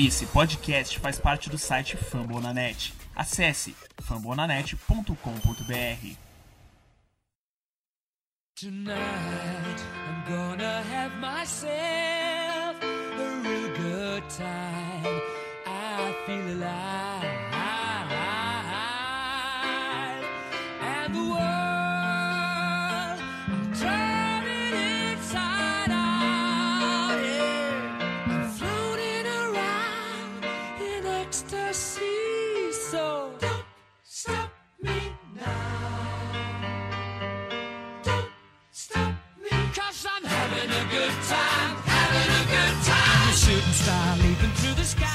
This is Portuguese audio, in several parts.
Esse podcast faz parte do site Fambonanet. Acesse fambonanet.com.br. Tonight I'm gonna have myself a real good time. I feel alive.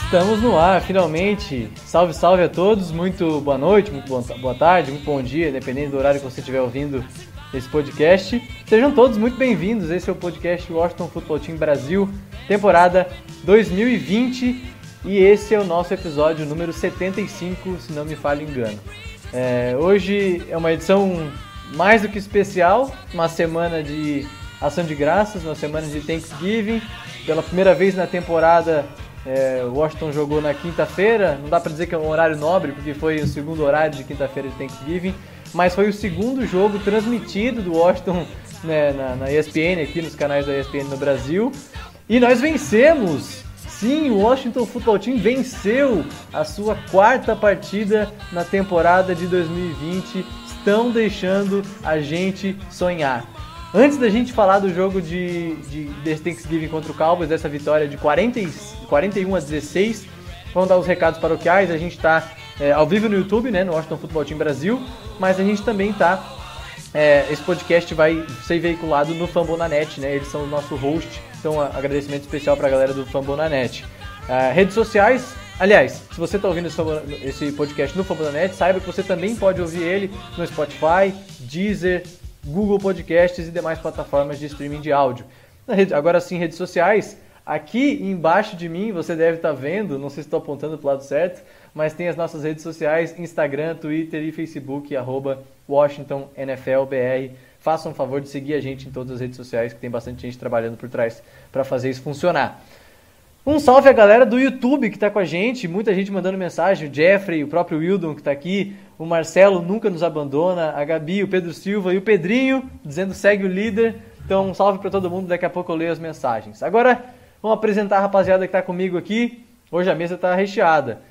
Estamos no ar, finalmente. Salve, salve a todos. Muito boa noite, muito boa tarde, muito bom dia, dependendo do horário que você estiver ouvindo esse podcast. Sejam todos muito bem-vindos. Esse é o podcast Washington Football Team Brasil, temporada 2020. E esse é o nosso episódio número 75, se não me falha engano. É, hoje é uma edição mais do que especial, uma semana de ação de graças, uma semana de Thanksgiving. Pela primeira vez na temporada, é, Washington jogou na quinta-feira. Não dá pra dizer que é um horário nobre, porque foi o segundo horário de quinta-feira de Thanksgiving, mas foi o segundo jogo transmitido do Washington né, na, na ESPN, aqui nos canais da ESPN no Brasil. E nós vencemos! Sim, o Washington Football Team venceu a sua quarta partida na temporada de 2020. Estão deixando a gente sonhar. Antes da gente falar do jogo de, de, de Thanksgiving contra o Cowboys, dessa vitória de 40, e- 41 a 16, vamos dar os recados paroquiais. A gente está ao vivo no YouTube, né, no Washington Football Team Brasil, mas a gente também está é, esse podcast vai ser veiculado no Fambonanet, né? Eles são o nosso host, então a- agradecimento especial para a galera do Fambonanet. Ah, redes sociais, aliás, se você está ouvindo esse podcast no Fambonanet, saiba que você também pode ouvir ele no Spotify, Deezer, Google Podcasts e demais plataformas de streaming de áudio. Agora sim, redes sociais. Aqui embaixo de mim você deve estar vendo, não sei se estou apontando para o lado certo, mas tem as nossas redes sociais, Instagram, Twitter e Facebook, arroba Washington NFL BR. Façam um favor de seguir a gente em todas as redes sociais, que tem bastante gente trabalhando por trás para fazer isso funcionar. Um salve à galera do YouTube que está com a gente, muita gente mandando mensagem, o Jeffrey, o próprio Wildon que está aqui, o Marcelo nunca nos abandona, a Gabi, o Pedro Silva e o Pedrinho dizendo segue o líder. Então um salve para todo mundo, daqui a pouco eu leio as mensagens. Agora vamos apresentar a rapaziada que está comigo aqui. Hoje a mesa está recheada.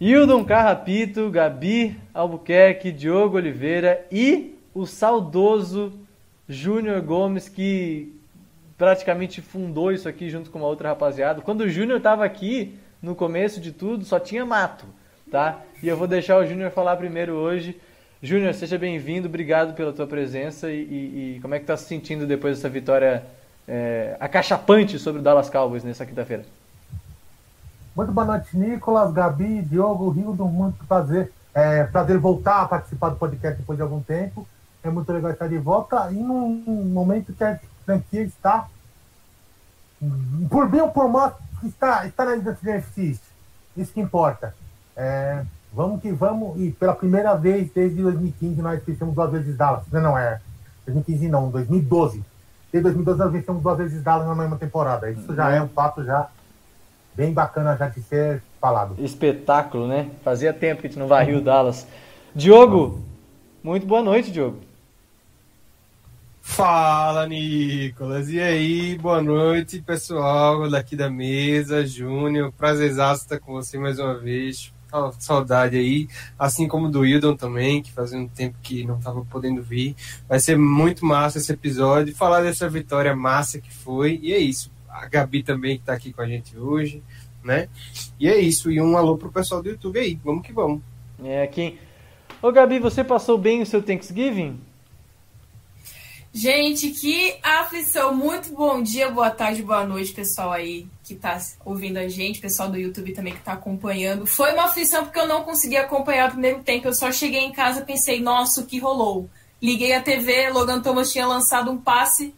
Hildon Carrapito, Gabi Albuquerque, Diogo Oliveira e o saudoso Júnior Gomes, que praticamente fundou isso aqui junto com uma outra rapaziada. Quando o Júnior estava aqui, no começo de tudo, só tinha mato, tá? E eu vou deixar o Júnior falar primeiro hoje. Júnior, seja bem-vindo, obrigado pela tua presença e, e- como é que tá se sentindo depois dessa vitória é, acachapante sobre o Dallas Cowboys nessa quinta-feira? Muito boa noite, Nicolas, Gabi, Diogo, Rildo, muito prazer. É prazer voltar a participar do podcast depois de algum tempo. É muito legal estar de volta e num momento que a franquia está, por bem ou por mal, está, está na East. Isso que importa. É, vamos que vamos. E pela primeira vez desde 2015 nós vencemos duas vezes Dallas. Não, não é 2015 não, 2012. Desde 2012 nós vencemos duas vezes Dallas na mesma temporada. Isso já é um fato já bem bacana já de ser falado. Espetáculo, né? Fazia tempo que a gente não varria o Dallas. Diogo, muito boa noite, Diogo. Fala, Nicolas. E aí, boa noite, pessoal daqui da mesa, Júnior. Prazerzaço estar com você mais uma vez. Saudade aí, assim como do Wildon também, que fazia um tempo que não estava podendo vir. Vai ser muito massa esse episódio, falar dessa vitória massa que foi. E é isso. A Gabi também que está aqui com a gente hoje, né? E é isso. E um alô pro pessoal do YouTube aí. Vamos que vamos. É quem. Ô Gabi, você passou bem o seu Thanksgiving? Gente, que aflição. Muito bom dia, boa tarde, boa noite, pessoal aí que tá ouvindo a gente, pessoal do YouTube também que tá acompanhando. Foi uma aflição porque eu não consegui acompanhar o primeiro tempo. Eu só cheguei em casa pensei, nossa, o que rolou? Liguei a TV, Logan Thomas tinha lançado um passe,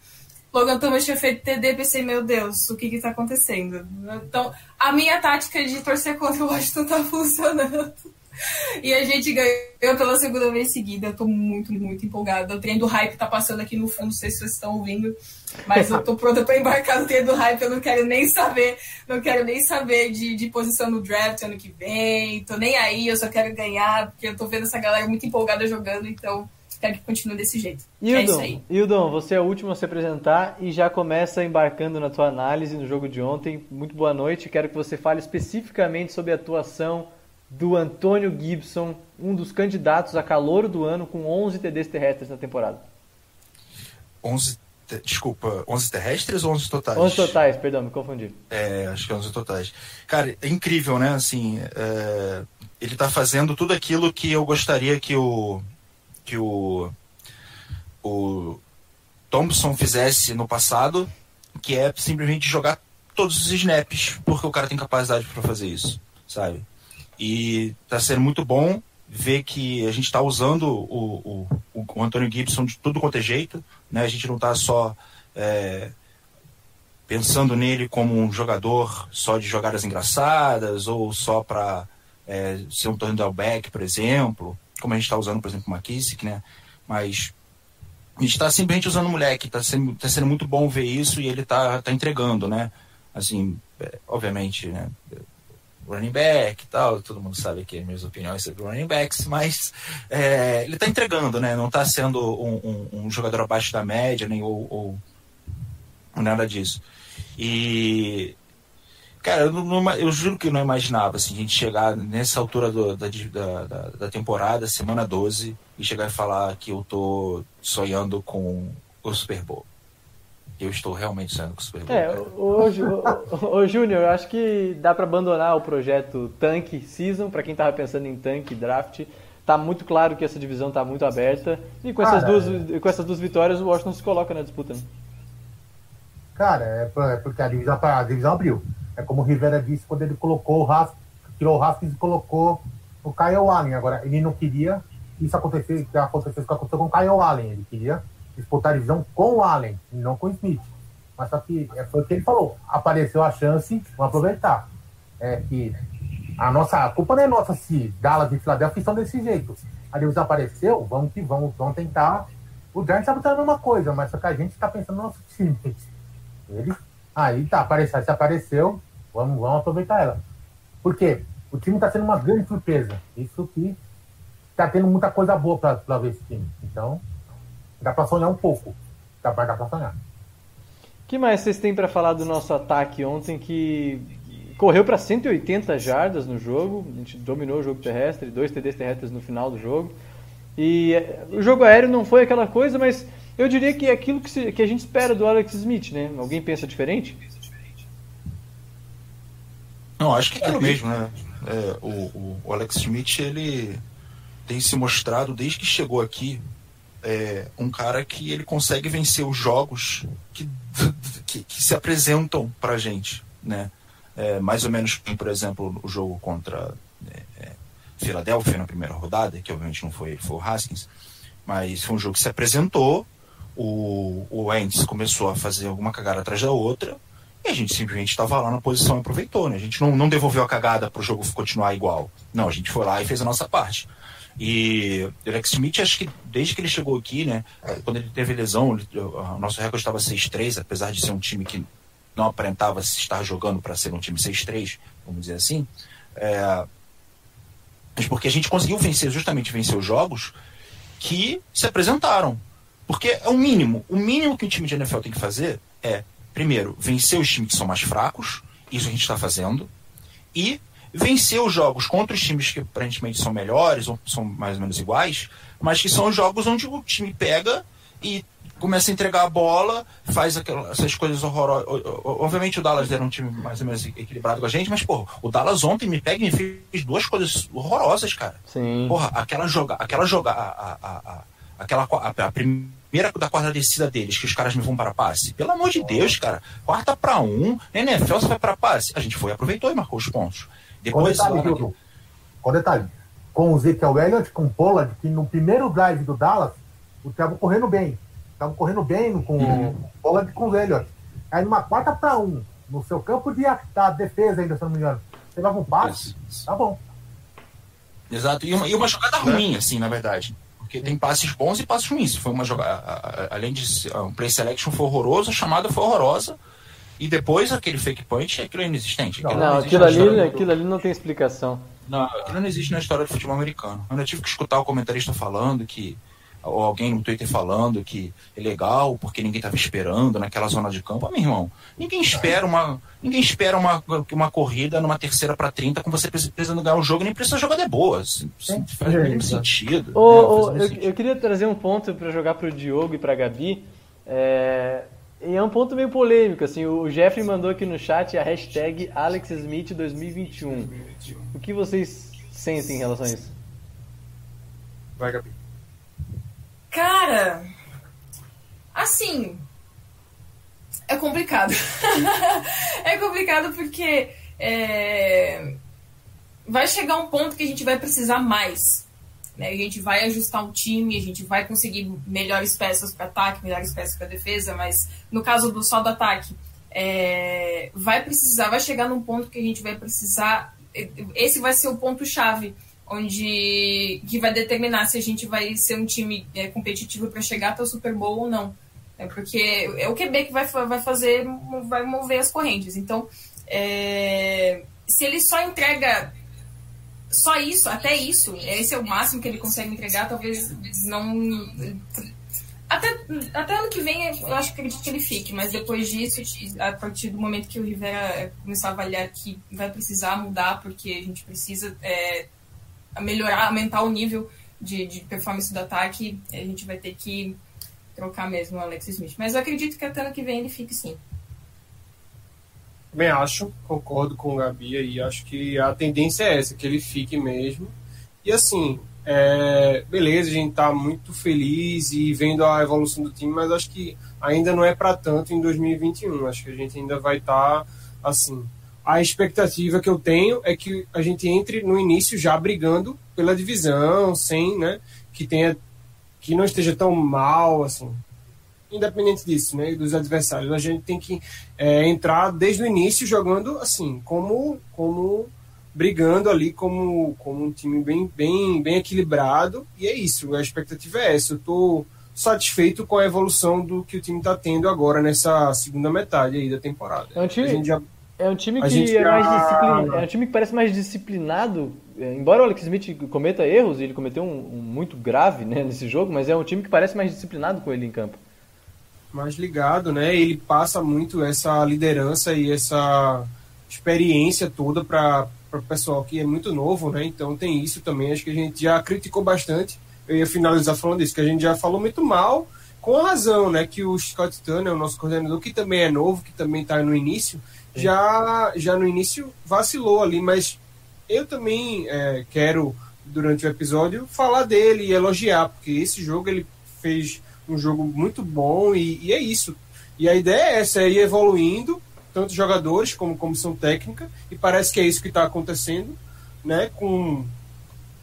Logan Thomas tinha feito TD, pensei, meu Deus, o que que tá acontecendo? Então, a minha tática de torcer contra o Washington tá funcionando. E a gente ganhou pela segunda vez seguida. Eu tô muito, muito empolgada. O trem do hype tá passando aqui no fundo, não sei se vocês estão ouvindo. Mas eu tô pronta pra embarcar no trem do hype. Eu não quero nem saber. Não quero nem saber de, de posição no draft ano que vem. Tô nem aí, eu só quero ganhar, porque eu tô vendo essa galera muito empolgada jogando, então quero que continue desse jeito. é isso aí. Hildon, Hildon, você é o último a se apresentar e já começa embarcando na tua análise no jogo de ontem. Muito boa noite. Quero que você fale especificamente sobre a atuação do Antônio Gibson, um dos candidatos a calor do ano com 11 TDs terrestres na temporada. 11, te- desculpa, 11 terrestres ou 11 totais? 11 totais, perdão, me confundi. É, acho que é 11 totais. Cara, é incrível, né? Assim, é, ele tá fazendo tudo aquilo que eu gostaria que o que o o Thompson fizesse no passado, que é simplesmente jogar todos os snaps, porque o cara tem capacidade para fazer isso, sabe? E tá sendo muito bom ver que a gente tá usando o, o, o Antônio Gibson de tudo quanto é jeito, né? A gente não tá só é, pensando nele como um jogador só de jogadas engraçadas ou só para ser um down back, por exemplo, como a gente está usando, por exemplo, o McKissick, né? Mas a gente está simplesmente usando o moleque, está sendo, tá sendo muito bom ver isso e ele está tá entregando, né? Assim, é, obviamente, né? Running back e tal, todo mundo sabe as minhas opiniões sobre running backs, mas é, ele está entregando, né? Não está sendo um, um, um jogador abaixo da média, nem ou, ou nada disso. E Cara, eu, não, eu, juro que não imaginava assim, a gente chegar nessa altura do, da, da, da, temporada, semana 12, e chegar e falar que eu tô sonhando com o Super Bowl. Eu estou realmente sonhando com Super. É, hoje, ô, Júnior, eu acho que dá para abandonar o projeto Tank Season, para quem tava pensando em Tank Draft. Tá muito claro que essa divisão tá muito aberta. E com essas, duas, com essas duas vitórias, o Washington se coloca na disputa. Né? Cara, é porque a divisão, a divisão abriu. É como o Rivera disse quando ele colocou o Haskins, tirou o Haskins e colocou o Kyle Allen. Agora, ele não queria isso acontecer, que aconteceu, que aconteceu com o Kyle Allen. Ele queria disputar a divisão com o Allen, e não com o Smith. Mas só que foi o que ele falou. Apareceu a chance, vamos aproveitar. É que a nossa a culpa não é nossa se Dallas e Philadelphia estão desse jeito. A divisão apareceu, vamos que vamos, vamos tentar. O Giants está a mesma coisa, mas só que a gente está pensando no nosso time. Ele Aí tá, apareceu, se apareceu, vamos, vamos aproveitar ela. Por quê? O time tá sendo uma grande surpresa. Isso que tá tendo muita coisa boa pra ver esse time. Então, dá pra sonhar um pouco. Dá pra, dá pra sonhar. O que mais vocês têm para falar do nosso ataque ontem que correu para 180 jardas no jogo? A gente dominou o jogo terrestre, dois TDs terrestres no final do jogo. E o jogo aéreo não foi aquela coisa, mas eu diria que é aquilo que, se, que a gente espera do Alex Smith, né? Alguém pensa diferente? Não, acho que é aquilo mesmo, né? É, o, o, Alex Smith, ele tem se mostrado, desde que chegou aqui, é, um cara que ele consegue vencer os jogos que, que, que se apresentam pra gente, né? É, mais ou menos, por exemplo, o jogo contra é, Filadélfia na primeira rodada, que obviamente não foi, foi o Haskins, mas foi um jogo que se apresentou, o, o Ents começou a fazer alguma cagada atrás da outra, e a gente simplesmente estava lá na posição e aproveitou, né? A gente não, não devolveu a cagada para o jogo continuar igual. Não, a gente foi lá e fez a nossa parte. E o Alex Smith, acho que desde que ele chegou aqui, né? Quando ele teve lesão, o nosso recorde estava 6-3, apesar de ser um time que não aparentava estar jogando para ser um time 6-3, vamos dizer assim. É, mas porque a gente conseguiu vencer, justamente vencer os jogos que se apresentaram. Porque é o mínimo. O mínimo que o time de NFL tem que fazer é, primeiro, vencer os times que são mais fracos, isso a gente está fazendo, e vencer os jogos contra os times que aparentemente são melhores, ou são mais ou menos iguais, mas que são os jogos onde o time pega e começa a entregar a bola, faz aquelas, essas coisas horrorosas. Obviamente o Dallas era um time mais ou menos equilibrado com a gente, mas, pô, o Dallas ontem me pega e me fez duas coisas horrorosas, cara. Sim. Porra, aquela joga, aquela joga, a, a, a, aquela a primeira da quarta descida deles, que os caras me vão para passe. Pelo amor de Deus, cara. Quarta para um, NFL você vai para passe. A gente foi, aproveitou e marcou os pontos. Depois, com detalhe, Gildo, com detalhe, com o Ezekiel Elliott, com o Pollard, que no primeiro drive do Dallas, o estavam correndo bem. Estavam correndo bem com uhum. o Pollard com o Elliott. Aí numa quarta para um, no seu campo de da defesa ainda, se não me engano, você leva um passe, tá bom. Exato. E uma, e uma jogada ruim, assim, na verdade. Porque tem passes bons e passes ruins. Foi uma jogada. Além de ser- um play selection foi horroroso, a chamada foi horrorosa. E depois aquele fake punch, aquilo é inexistente. Aquilo Não, existe aquilo ali, aquilo ali não tem explicação. Não, aquilo não existe na história do futebol americano. Eu ainda tive que escutar o comentarista falando que. Ou alguém no Twitter falando que é legal porque ninguém estava esperando naquela zona de campo. Ah, meu irmão, ninguém espera uma, ninguém espera uma, uma corrida numa terceira para 30 com você precisando ganhar o jogo, nem precisa jogar boa. Isso, isso faz o mínimo sentido. Ô, Não, ô, faz o mínimo eu, sentido. eu queria trazer um ponto para jogar pro Diogo e pra Gabi. É, e é um ponto meio polêmico, assim, o Jeffrey mandou aqui no chat a hashtag AlexSmith2021. O que vocês sentem em relação a isso? Vai, Gabi. Cara, assim, é complicado. é complicado porque é, vai chegar um ponto que a gente vai precisar mais. Né? A gente vai ajustar um time, a gente vai conseguir melhores peças para ataque, melhores peças para defesa, mas no caso do só do ataque, é, vai precisar, vai chegar num ponto que a gente vai precisar. Esse vai ser o ponto chave onde que vai determinar se a gente vai ser um time é, competitivo para chegar até o Super Bowl ou não. É porque é o QB que vai, vai fazer, vai mover as correntes. Então, é, se ele só entrega só isso, até isso, esse é o máximo que ele consegue entregar, talvez não. Até, até ano que vem eu acho que acredito que ele fique, mas depois disso, a partir do momento que o Rivera começar a avaliar que vai precisar mudar, porque a gente precisa é, melhorar, aumentar o nível de, de performance do ataque, a gente vai ter que trocar mesmo o Alex Smith. Mas eu acredito que até ano que vem ele fique sim. Também acho, concordo com o Gabi aí. Acho que a tendência é essa, que ele fique mesmo. E assim, é, beleza, a gente tá muito feliz e vendo a evolução do time, mas acho que ainda não é para tanto em 2021. Acho que a gente ainda vai estar assim. A expectativa que eu tenho é que a gente entre no início já brigando pela divisão, sem, né, que tenha que não esteja tão mal assim. Independente disso, né, dos adversários, a gente tem que é, entrar desde o início jogando assim, como como brigando ali como, como um time bem, bem, bem equilibrado. E é isso, a expectativa é essa. Eu estou satisfeito com a evolução do que o time está tendo agora nessa segunda metade aí da temporada. É um time- já É um time que é já- mais disciplinado. É um time que parece mais disciplinado. É, Embora o Alex Smith cometa erros, ele cometeu um, um muito grave né, nesse jogo, mas é um time que parece mais disciplinado com ele em campo. Mais ligado, né? Ele passa muito essa liderança e essa experiência toda para o pessoal que é muito novo, né? Então tem isso também. Acho que a gente já criticou bastante. Eu ia finalizar falando isso, que a gente já falou muito mal, com razão, né? Que o Scott Turner, o nosso coordenador, que também é novo, que também está no início, já, já no início vacilou ali, mas eu também é, quero, durante o episódio, falar dele e elogiar, porque esse jogo ele fez um jogo muito bom e, e é isso. E a ideia é essa, é ir evoluindo, tanto jogadores como comissão técnica, e parece que é isso que está acontecendo, né? Com,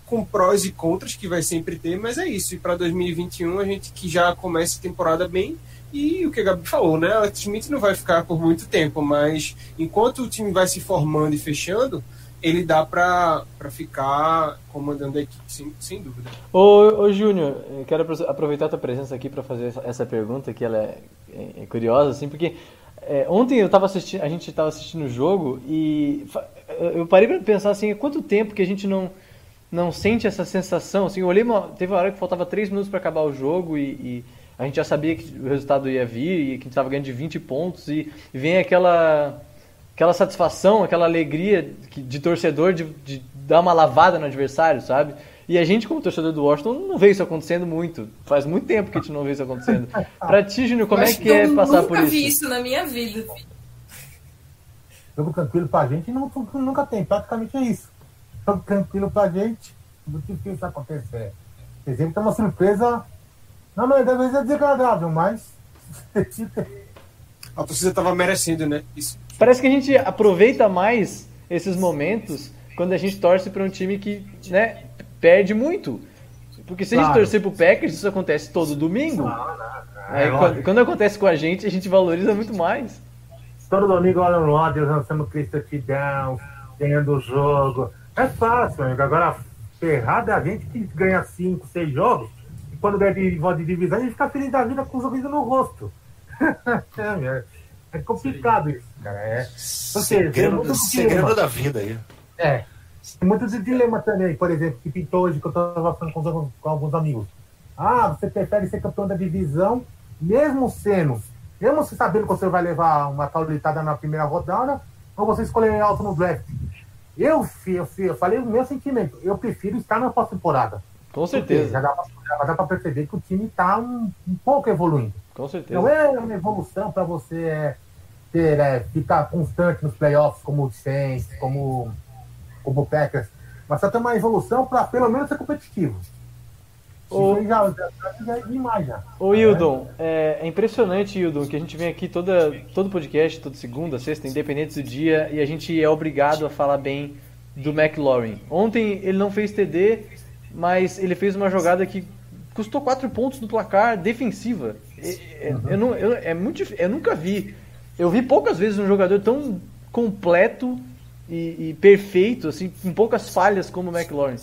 com prós e contras que vai sempre ter, mas é isso. E para 2021 a gente que já começa a temporada bem. E o que a Gabi falou, né? Alex Smith não vai ficar por muito tempo, mas enquanto o time vai se formando e fechando, ele dá para ficar comandando a equipe, sem, sem dúvida. Ô, ô Júnior, quero apro- aproveitar a tua presença aqui para fazer essa- pergunta, que ela é, é- é curiosa, assim, porque é, ontem eu tava assistindo, a gente estava assistindo o jogo e eu parei para pensar assim, quanto tempo que a gente não não sente essa sensação, assim, eu olhei, uma, teve uma hora que faltava 3 minutos para acabar o jogo e, e a gente já sabia que o resultado ia vir e que a gente estava ganhando de 20 pontos e vem aquela aquela satisfação, aquela alegria de torcedor de, de dar uma lavada no adversário, sabe? E a gente, como torcedor do Washington, não vê isso acontecendo muito. Faz muito tempo que a gente não vê isso acontecendo. Pra ti, Júnior, como Eu é que é eu passar nunca por vi isso? isso na minha vida. Jogo tranquilo pra gente não, nunca tem, praticamente é isso. Jogo tranquilo pra gente, muito difícil isso acontecer. Dizer, que é uma surpresa, na maioria das vezes é desagradável, mas A torcida estava merecendo, né? Isso. Parece que a gente aproveita mais esses momentos quando a gente torce pra um time que, né, perde muito. Porque se a gente torcer pro Packers, isso acontece todo domingo. Aí, É, quando, quando acontece com a gente, a gente valoriza muito mais. Todo domingo o Aaron Rodgers lançando Chris touchdown, ganhando o jogo. É fácil, amigo. Agora ferrado é a gente que ganha 5, 6 jogos, e quando ganha de de divisão, a gente fica feliz da vida com um sorriso no rosto. é, é complicado isso, cara. É, seja, tem Segredo, muito segredo dilema. da vida aí. É. Tem muitos dilemas também, por exemplo, que pintou hoje que eu estava falando com, os- com alguns amigos. Ah, você prefere ser campeão da divisão, mesmo sendo, mesmo você sabendo que você vai levar uma taulitada na primeira rodada, ou você escolher alto no draft? Eu, eu, eu falei o meu sentimento, eu prefiro estar na pós-temporada. Com certeza, dá, pra, já dá pra perceber que o time está um, um pouco evoluindo. com certeza. Não é uma evolução para você é, ter, é, ficar constante nos playoffs, como o Saints, como, como o Packers, mas só tem uma evolução para pelo menos ser competitivo. Ô- Isso aí já, já, já é demais já. Ô Hildon, é, é impressionante, Hildon, que a gente vem aqui toda, todo podcast, toda segunda, sexta, independente do dia, e a gente é obrigado a falar bem do McLaurin. Ontem ele não fez TD, mas ele fez uma jogada que custou 4 pontos no placar defensiva. É- eu, não, eu, é muito, eu nunca vi. Eu vi poucas vezes um jogador tão completo e, e perfeito, assim, com poucas falhas como o McLaurin.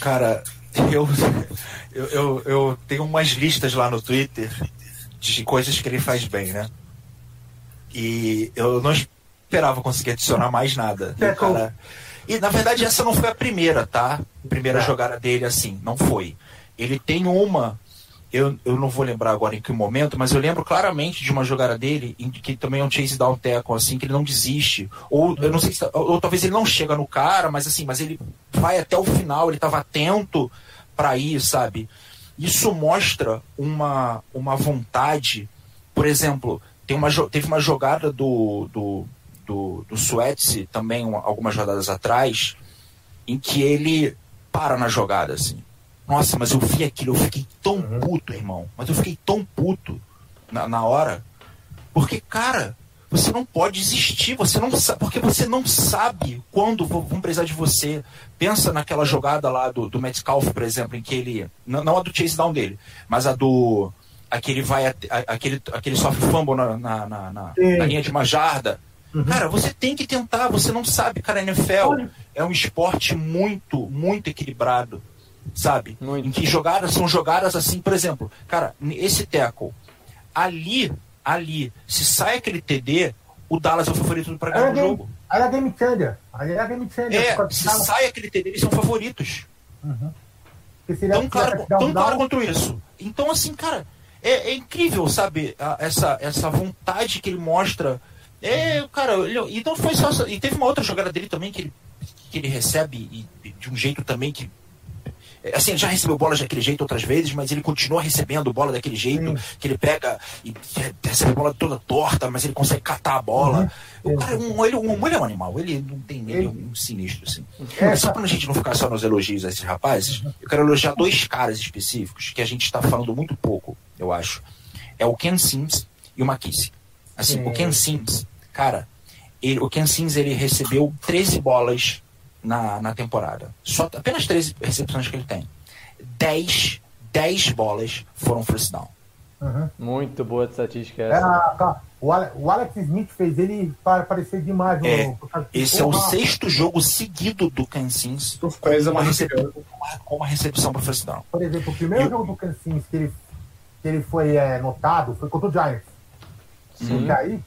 Cara, eu, eu, eu, eu tenho umas listas lá no Twitter de coisas que ele faz bem, né? E eu não esperava conseguir adicionar mais nada. E, o cara... e na verdade essa não foi a primeira, tá? Primeira jogada dele assim, não foi. Ele tem uma, eu, eu não vou lembrar agora em que momento, mas eu lembro claramente de uma jogada dele, em que também é um chase down tackle, assim, que ele não desiste. Ou eu não sei se. Ou, ou talvez ele não chega no cara, mas assim, mas ele vai até o final, ele estava atento para ir, sabe? Isso mostra uma, uma vontade. Por exemplo, tem uma, teve uma jogada do, do, do, do Suetzi também, um- algumas rodadas atrás, em que ele para na jogada, assim. Nossa, mas eu vi aquilo, eu fiquei tão puto, irmão. Mas eu fiquei tão puto na, na hora. Porque, cara, você não pode desistir, você não sabe, porque você não sabe quando vão precisar de você. Pensa naquela jogada lá do, do Metcalf, por exemplo, em que ele. Não, não a do chase down dele, mas a do. Aquele vai. a- Aquele, aquele sofre fumble na, na, na, na- na linha de uma jarda. Cara, você tem que tentar, você não sabe, cara, a NFL é um esporte muito, muito equilibrado, sabe? Muito. Em que jogadas são jogadas assim, por exemplo, cara, esse tackle, ali, ali, se sai aquele TD, o Dallas é o favorito para ganhar o game, jogo. era game changer. Era game changer. É, se tava- sai aquele TD, eles são favoritos. seria- Tão claro, tão claro down. quanto isso. Então, assim, cara, é, é incrível, sabe? a- essa, essa vontade que ele mostra. É, cara, ele, e não foi só. E teve uma outra jogada dele também que ele, que ele recebe e de um jeito também que. É, Assim, ele já recebeu bolas daquele jeito outras vezes, mas ele continua recebendo bola daquele jeito, que ele pega e recebe a bola toda torta, mas ele consegue catar a bola. O cara, um, ele, um, ele é um animal, ele não tem ele é um sinistro, assim. É, Só pra gente não ficar só nos elogios a esses rapazes, eu quero elogiar dois caras específicos que a gente está falando muito pouco, eu acho. É o Ken Sims e o McKissick. Assim, Sim. o Ken Sims, cara, ele- o Ken Sims ele recebeu 13 bolas na, na temporada. Só, apenas 13 recepções que ele tem. 10, 10 bolas foram first down. Uhum. Muito boa estatística É, essa. a- a- o, Ale- o Alex Smith fez ele pa- parecer demais. no- É, Esse é o sexto jogo seguido do Ken Sims com uma, recep- com uma- recepção para first down. Por exemplo, o primeiro E jogo do Kansas que ele, que ele foi é, notado foi contra o Giants. Sim. E aí,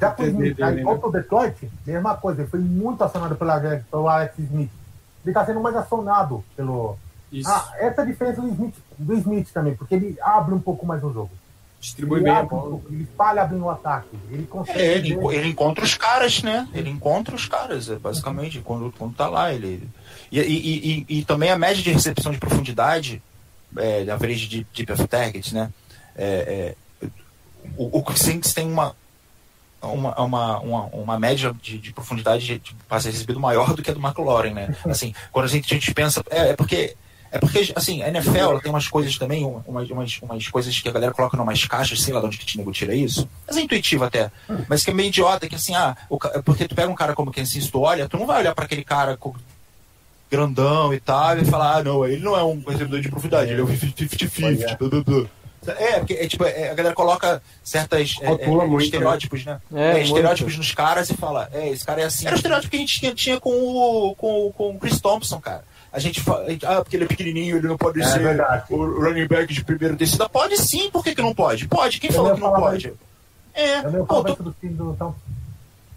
já com o TD Smith, aí contra o Detroit, mesma coisa, ele foi muito acionado pela, pelo Alex Smith. Ele está sendo mais acionado pelo. Isso. Ah, essa é a diferença do Smith, do Smith também, porque ele abre um pouco mais o jogo. Distribui Ele, bem a abre um bola. ele espalha bem o ataque. Ele consegue. É, ele, ver- ele encontra os caras, né? Ele encontra os caras, é, basicamente, quando, quando tá lá. Ele... E, e, e, e- também a média de recepção de profundidade, é, a average de deep of target, né? É, é, o, o Saints tem uma, uma, uma, uma, uma média de, de profundidade de, de passe recebido maior do que a do McLaurin, né? Assim, quando a gente, a gente pensa. É, é porque. É porque, assim, a NFL ela tem umas coisas também, umas, umas, umas coisas que a galera coloca numas caixas, sei lá de onde que o nego tira isso. Mas é intuitivo até. Mas que é meio idiota, que assim, ah, o porque tu pega um cara como o Kensis, tu olha, tu não vai olhar para aquele cara com- grandão e tal, e falar, ah, não, ele não é um recebedor de profundidade, ele é um 50-50, dudu. É, porque é, tipo, é, a galera coloca certas é, é, muito, estereótipos, né? É, É, muito. estereótipos nos caras e fala, é, esse cara é assim. Era o estereótipo que a gente tinha, tinha com, o, com, o- com o Chris Thompson, cara. A gente fala, ah, porque ele é pequenininho, ele não pode É ser verdade. o running back de primeira descida. Pode sim, por que, que não pode? Pode, quem Eu falou que não pode? É, É meu pô, tô- do time do Tom.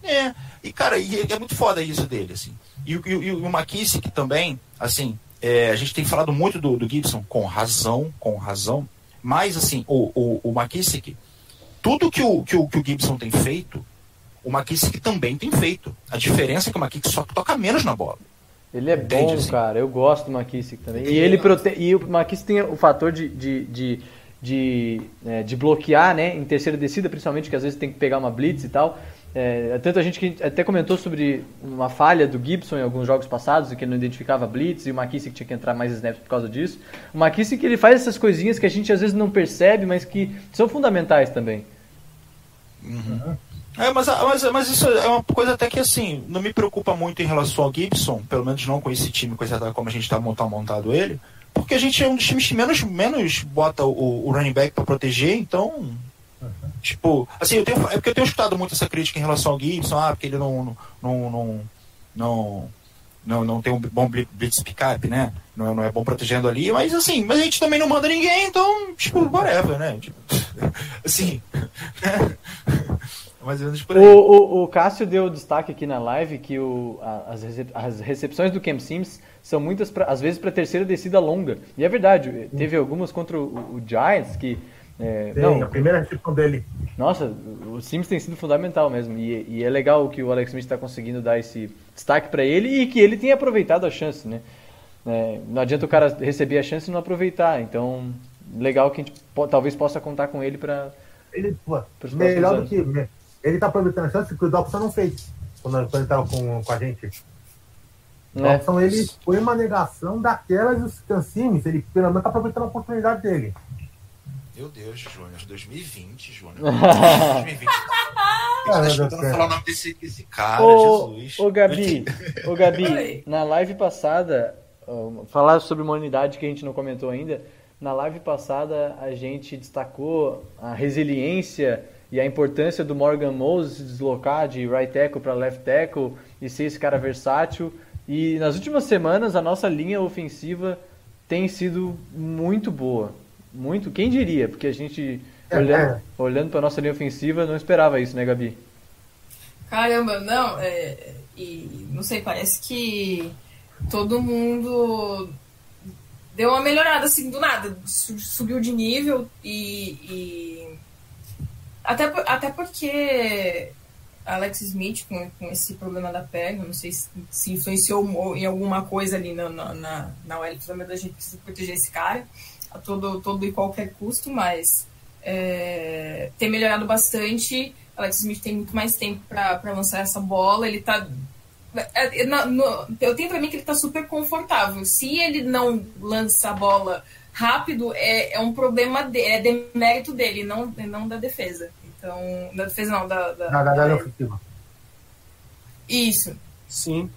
é, e cara, e é muito foda isso dele, assim. E, o- e, o- e o McKissick também, assim, é, a gente tem falado muito do, do Gibson, com razão, com razão, mas assim, o, o, o McKissick, tudo que o, que, o, que o Gibson tem feito, o McKissick também tem feito. A diferença é que o McKissick só toca menos na bola. Ele é Entende, bom, assim? cara. Eu gosto do McKissick também. E ele prote... e o McKissick tem o fator de, de, de, de, é, de bloquear, né? Em terceira descida, principalmente, que às vezes tem que pegar uma blitz e tal. É, tanto a gente que até comentou sobre uma falha do Gibson em alguns jogos passados, que não identificava blitz e o McKissick tinha que entrar mais snaps por causa disso. O McKissick ele faz essas coisinhas que a gente às vezes não percebe, mas que são fundamentais também. É, mas, mas, mas isso é uma coisa até que assim, não me preocupa muito em relação ao Gibson, pelo menos não com esse time, coisa da- como a gente está montado, montado ele, porque a gente é um dos times que menos, menos bota o, o running back para proteger, então. Tipo, assim, eu tenho, é porque eu tenho escutado muito essa crítica em relação ao Gibson, ah, porque ele não. não, não, não não, não tem um bom bli- blitz pickup, né? Não, não é bom protegendo ali, mas assim, mas a gente também não manda ninguém, então, tipo, whatever, né? Tipo, assim, né? mais ou menos por O, aí. o, o Cássio deu destaque aqui na live que o, as, recep- as recepções do Cam Sims são muitas, pra, às vezes, para terceira descida longa. E é verdade, teve algumas contra o, o Giants que. É, não, a primeira recepção dele. nossa, o Sims tem sido fundamental mesmo. E, e é legal que o Alex Smith está conseguindo dar esse destaque para ele e que ele tenha aproveitado a chance, né? É, não adianta o cara receber a chance e não aproveitar. Então, legal que a gente po- talvez possa contar com ele para. Ele, pô, melhor do que. Ele tá aproveitando a chance que o Dobson não fez quando, quando ele tava com, com a gente. O Né? Dobson, ele foi uma negação daquelas dos Cancimes. Ele pelo menos tá aproveitando a oportunidade dele. Meu Deus, Júnior, 2020, Júnior. 2020. Ah, tá meu escutando falar o nome desse, desse cara, Ô, Jesus. ô Gabi, ô Gabi, Oi. na live passada, falar sobre uma unidade que a gente não comentou ainda, na live passada a gente destacou a resiliência e a importância do Morgan Moses se deslocar de right tackle para left tackle e ser esse cara versátil. E nas últimas semanas a nossa linha ofensiva tem sido muito boa. Muito, quem diria? Porque a gente, É, olhando, é. olhando para nossa linha ofensiva, não esperava isso, né, Gabi? Caramba, não, é, e não sei, parece que todo mundo deu uma melhorada assim do nada, su- subiu de nível e, e- até, até porque Alex Smith com, com esse problema da perna, não sei se, se influenciou em alguma coisa ali na, na, na, na OL, pelo a gente precisa proteger esse cara a todo, todo e qualquer custo, mas é, tem melhorado bastante. Alex Smith tem muito mais tempo para lançar essa bola. Ele tá. é, é, na- no- eu tenho pra mim que ele tá super confortável. Se ele não lança a bola rápido, é, é um problema dele, é demérito dele, não, não da defesa. Então. Da defesa não, da. da- da da- ofensiva. Isso. Sim.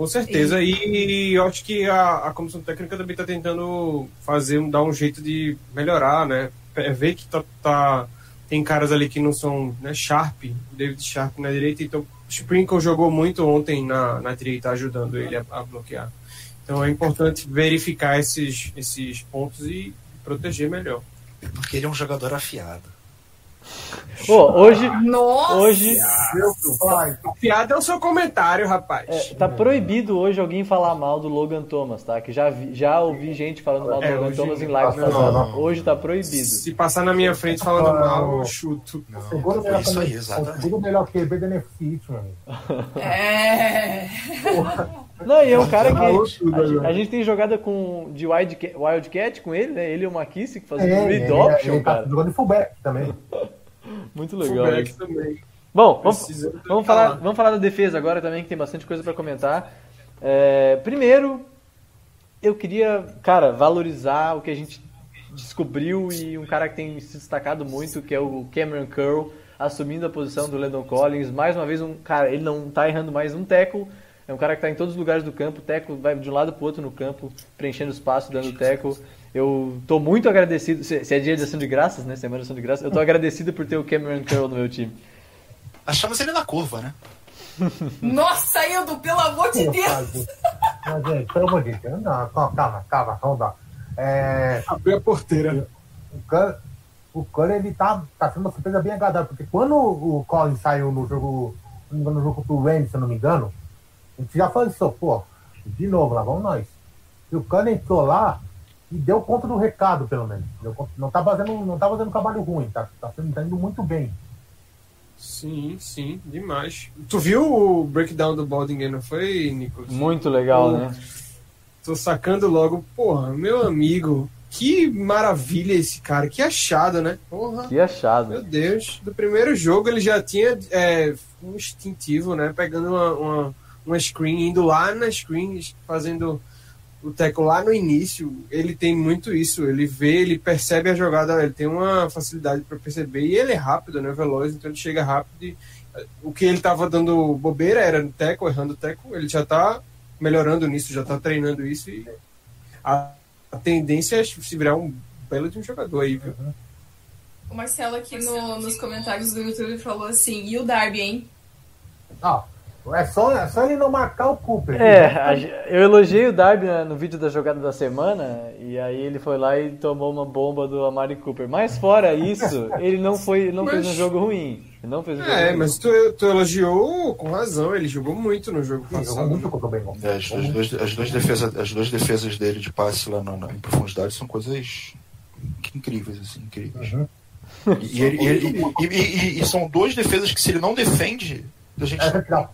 Com certeza. E eu acho que a, a comissão técnica também está tentando fazer, dar um jeito de melhorar, né? É ver que tá, tá- tem caras ali que não são né, Sharp, David Sharp na direita, então Sprinkle jogou muito ontem na, na direita, ajudando ele a, a bloquear. Então é importante verificar esses, esses pontos e proteger melhor. Porque ele é um jogador afiado. Pô, hoje, Nossa! hoje Meu pai. A piada é o seu comentário, rapaz. é, tá proibido hoje alguém falar mal do Logan Thomas, tá? Que já, vi- já ouvi gente falando mal do É, Logan hoje- Thomas em live Não, passada. não. Hoje tá proibido. Se passar na minha frente falando mal, eu chuto. Não, Segundo melhor, isso aí, o exatamente. segundo melhor QB da meu amigo. É. Não, e é um cara que a, gente- agora. a gente tem jogada com, de Wildcat, Wildcat com ele, né? Ele e o McKissick fazendo É, read ele, option, ele tá cara. jogando de fullback também. Muito legal. Fullback também. Bom, vamos, vamos, falar. falar, vamos falar da defesa agora também, que tem bastante coisa pra comentar. É, primeiro, eu queria, cara, valorizar o que a gente descobriu e um cara que tem se destacado muito, que é o Cameron Curl, assumindo a posição do Landon Collins. Mais uma vez, um cara, ele não tá errando mais um tackle. É um cara que tá em todos os lugares do campo, o teco vai de um lado pro outro no campo, preenchendo espaço, dando teco. Eu tô muito agradecido, se é dia de ação de graças, né? Semana de ação de graças, eu tô agradecido por ter o Cameron Curl no meu time. Achamos ele na curva, né? Nossa, Ildo, pelo amor de Pô, Deus! Mas, gente, pelo amor de Deus, não, calma, calma, calma, lá. É, Abriu a porteira. o Curry, o ele tá, tá sendo uma surpresa bem agradável, porque quando o Collins saiu no jogo, no jogo pro Rams, se eu não me engano, a gente já falou isso, pô, de novo, lá vamos nós. E o Curry entrou lá e deu conta do recado, pelo menos. Deu conta- não tá fazendo, não tá fazendo um trabalho ruim, tá, tá, tá indo muito bem. Sim, sim, demais. Tu viu o breakdown do Baldinger, não foi, Nicolas? Muito legal, Pô, né? Tô sacando logo, porra, meu amigo, que maravilha esse cara, que achado, né? Porra, Que achado. meu Deus. Do primeiro jogo ele já tinha é, um instintivo, né? Pegando uma, uma, uma screen, indo lá na screen, fazendo o teco lá no início. Ele tem muito isso, ele vê, ele percebe a jogada, ele tem uma facilidade para perceber e ele é rápido, né? Veloz, então ele chega rápido e eh, o que ele tava dando bobeira era no teco, errando o teco, ele já tá melhorando nisso, já tá treinando isso e a, a tendência é se virar um belo de um jogador aí, viu? O Marcelo aqui no- nos comentários do YouTube falou assim, e o Darby, hein? Ah, é só, é só ele não marcar o Cooper. É, a ge- eu elogiei o Darby né, no vídeo da jogada da semana e aí ele foi lá e tomou uma bomba do Amari Cooper. Mas fora isso, ele não foi, não fez um Mas- jogo ruim. Ele não fez um jogo É, ruim. mas tu, tu elogiou com razão, ele jogou muito no jogo Ele jogou passado. muito contra o Bengals. É, as, as duas, as, duas defesas, as duas defesas dele de passe lá na, na- em profundidade são coisas incríveis, assim, incríveis. Uhum. E, e ele- e e- e- e- e são duas defesas que se ele não defende, a gente. É, não.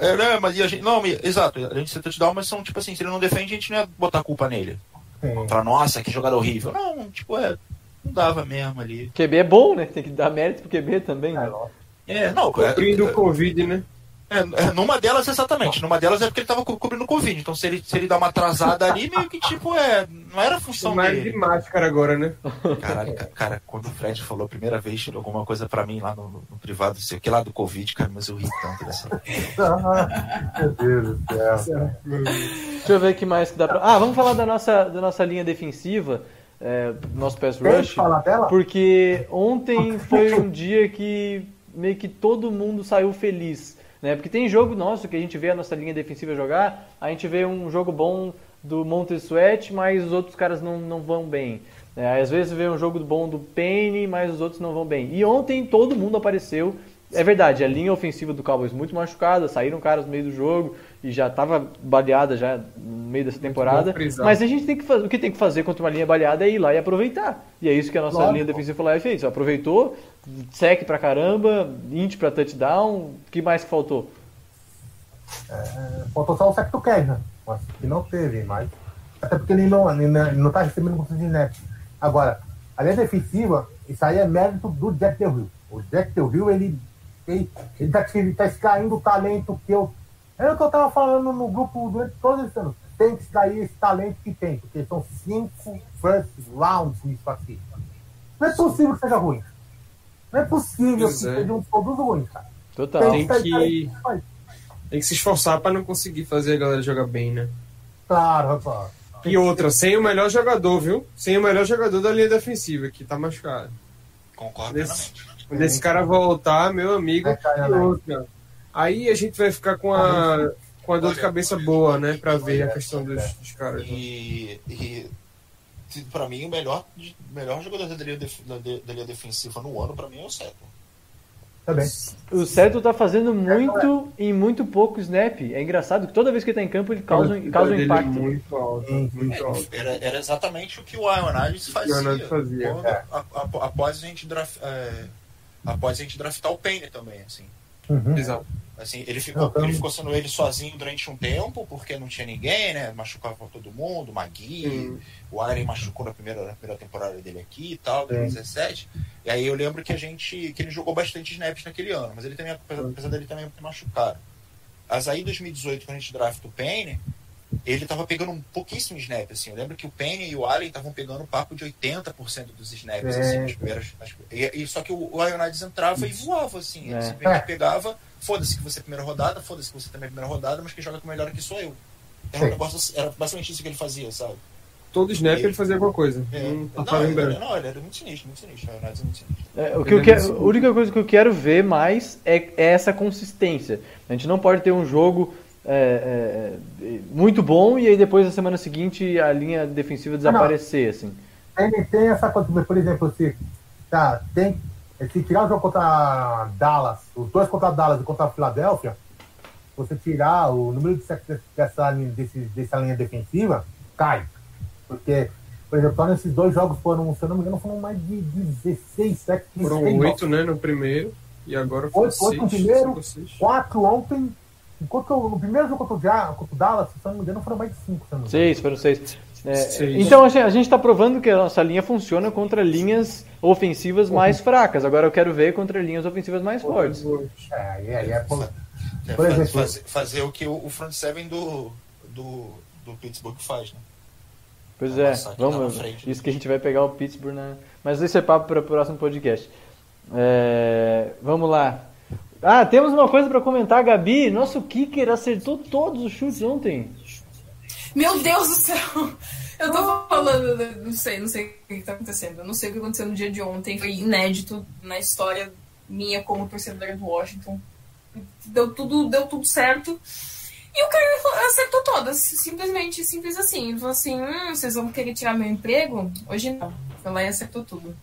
É, né, mas e a gente. Não, exato, a gente tenta te dar, mas são tipo assim, se ele não defende, a gente não ia botar a culpa nele. Pra nossa, que jogada horrível. Não, tipo, é. Não dava mesmo ali. QB é bom, né? Tem que dar mérito pro QB também, É, né? É, não, é, Cobrindo o Covid, né? É, é, numa delas, exatamente. Numa delas é porque ele tava co- cobrindo o Covid. Então se ele, se ele dá uma atrasada ali, meio que tipo, é. Não era função mais dele. de máscara agora, né? Caralho, ca- cara, quando o Fred falou a primeira vez alguma coisa pra mim lá no, no privado, sei o que lá do Covid, cara, mas eu ri tanto dessa. Ah, meu Deus do céu. Deixa eu ver o que mais que dá pra. Ah, vamos falar da nossa, da nossa linha defensiva, é, do nosso pass rush. falar dela? Porque ontem foi um dia que meio que todo mundo saiu feliz. Né? Porque tem jogo nosso que a gente vê a nossa linha defensiva jogar, a gente vê um jogo bom do Montez Sweat, mas os outros caras não, não vão bem. É, às vezes vê um jogo bom do Payne, mas os outros não vão bem. E ontem todo mundo apareceu. É verdade, a linha ofensiva do Cowboys muito machucada, saíram caras no meio do jogo e já estava baleada já no meio dessa temporada. Mas a gente tem que fazer, o que tem que fazer contra uma linha baleada é ir lá e aproveitar. E é isso que a nossa Lógico. linha defensiva lá fez. Aproveitou, sec pra caramba, int pra touchdown. O que mais que faltou? Faltou só o Cash, né? Mas que não teve, mas. Até porque ele não, ele não, ele não tá recebendo muito de net. Agora, a linha defensiva, isso aí é mérito do Jack Del Rio. O Jack Del Rio, ele, ele, ele, tá, ele tá extraindo o talento que eu. É o que eu tava falando no grupo durante todos esses anos. Tem que extrair esse talento que tem, porque são cinco first rounds nisso aqui. Não é possível que seja ruim. Não é possível Pois que é. sejam todos ruins, cara. Total. Tem que- talento faz. Tem que se esforçar pra não conseguir fazer a galera jogar bem, né? Claro, rapaz. E outra, sem o melhor jogador, viu? Sem o melhor jogador da linha defensiva, que tá machucado. Concordo quando esse cara voltar, meu amigo, e né? outra. Aí a gente vai ficar com a, com a dor de cabeça boa, né? Pra ver a questão dos, dos caras. né? E, e pra mim, o melhor, o melhor jogador da linha, def- da, da linha defensiva no ano, pra mim, é o Seto. Também. O Certo tá fazendo muito em muito pouco snap. É engraçado que toda vez que ele tá em campo ele causa, um- causa um é impacto. muito alto, muito alto. Era, era exatamente o que o Ioannidis fazia. Ioannidis fazia. quando- a- a- após, a gente draf, é, após a gente draftar o Payne também, assim. Uhum. Exato. Assim, ele ficou, Não, ele ficou sendo ele sozinho durante um tempo, porque não tinha ninguém, né? Machucava todo mundo, o Magui, o Allen machucou na primeira, na primeira temporada dele aqui e tal, Sim. 2017. E aí eu lembro que a gente. que ele jogou bastante snaps naquele ano, mas ele também, apesar, apesar dele também ter machucado. Mas aí em 2018, quando a gente drafta o Payne, ele tava pegando um pouquíssimo snap, assim. Eu lembro que o Payne e o Allen estavam pegando um papo de 80% dos snaps, É. assim, nas primeiras. nas- e, e só que o, o Ioannidis entrava e voava, assim. Ele É. simplesmente É. pegava, foda-se que você é primeira rodada, foda-se que você também é primeira rodada, mas quem joga com melhor aqui sou eu. Era, um negócio, era basicamente isso que ele fazia, sabe? Todo snap ele fazia alguma coisa. É, Não tá não, falando ele, não, ele era muito sinistro, muito sinistro. O Leonardo é muito sinistro. É, o que eu quero, a única coisa que eu quero ver mais é, é essa consistência. A gente não pode ter um jogo é, é, é, muito bom e aí depois na semana seguinte a linha defensiva desaparecer, assim. Ele tem essa coisa, por exemplo, se tá, tem, se tirar o jogo contra Dallas, os dois contra Dallas e contra a Filadélfia, você tirar o número de sacks dessa linha, desse, dessa linha defensiva, cai. Porque, por exemplo, só nesses dois jogos foram, se eu não me engano, foram mais de 16 sacks. Foram 16 oito, né, no primeiro. E agora foi Oito, oito no primeiro, quatro ontem. Enquanto no primeiro jogo contra o, Ja- contra o Dallas, se eu não me engano, foram mais de cinco. se não. Seis, foram seis. É, então a gente está provando que a nossa linha funciona contra linhas ofensivas mais fracas. Agora eu quero ver contra linhas ofensivas mais fortes. É, é, por- É, Por fa- exemplo- fazer, fazer o que o, front seven do, do, do Pittsburgh faz, né? Pois é, lá vamos. frente. Isso que a gente vai pegar o Pittsburgh na. Mas isso é papo para o próximo podcast. É, vamos lá. Ah, temos uma coisa para comentar, Gabi. Nosso kicker acertou todos os chutes ontem. Meu Deus do céu! Eu tô falando, não sei, não sei o que tá acontecendo. Eu não sei o que aconteceu no dia de ontem. Foi inédito na história minha como torcedora do Washington. Deu tudo, deu tudo certo. E o cara acertou todas. Simplesmente, simples assim. Ele falou assim: hum, vocês vão querer tirar meu emprego? Hoje não. Foi lá e acertou tudo.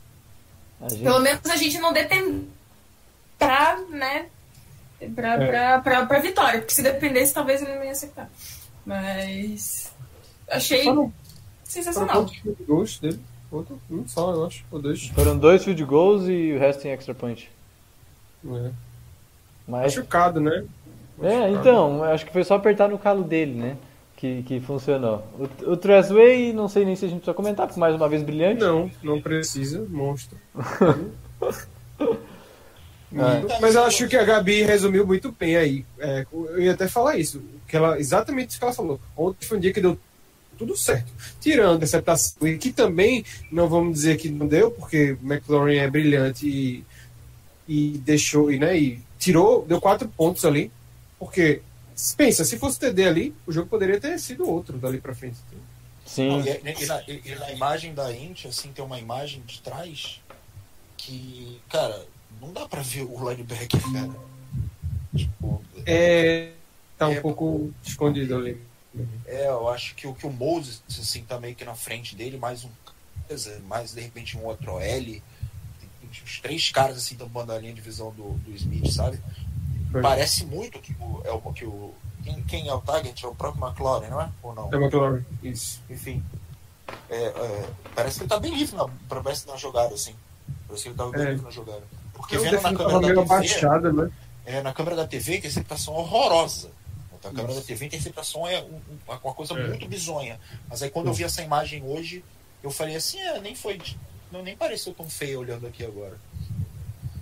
Gente- Pelo menos a gente não depende pra, né? Pra, É. pra, pra, pra vitória. Porque se dependesse, talvez ele não ia acertar. Mas. Achei Foram, foram sensacional. goals dele? Outro? Um só, eu acho. Ou dois. Foram dois field goals e o resto em extra point. É. Mas, Machucado, né? é, Machucado. então, acho que foi só apertar no calo dele, né? Que, que funcionou. O, o Tressway, não sei nem se a gente precisa comentar, porque mais uma vez brilhante. Não, não precisa, monstro. É. Mas eu acho que a Gabi resumiu muito bem aí. É, eu ia até falar isso. Que ela, exatamente isso que ela falou. Ontem foi um dia que deu tudo certo. Tirando a interceptação, e que também não vamos dizer que não deu, porque o McLaurin é brilhante e, e deixou, e, né, e tirou, deu quatro pontos ali. Porque, pensa, se fosse TD ali, o jogo poderia ter sido outro dali pra frente. Sim. Não, e, e na, e- e na imagem da Int, assim, tem uma imagem de trás que, cara, não dá pra ver o linebacker, cara. Tipo, É, tá um É, pouco escondido ali. é, eu acho que o que o Moses, assim, tá meio que na frente dele, mais um mais de repente um outro OL. Tem uns três caras assim tampando a linha de visão do, do Smith, sabe? Foi. Parece muito que o, é o que o. Quem, quem é o target? É o próprio McLaurin, não é? Ou não? É o McLaurin, isso. Enfim. É, é, parece que ele tá bem livre na, parece na jogada, assim. Parece que ele tava bem É. livre na jogada. Porque Eu vendo na câmera da TV, abaixada, né? é, na câmera da TV, a interceptação é horrorosa. Na câmera da TV, a interceptação é um- um- uma coisa É. muito bizonha. Mas aí quando eu vi essa imagem hoje, eu falei assim, é, nem foi. Não, nem pareceu tão feio olhando aqui agora.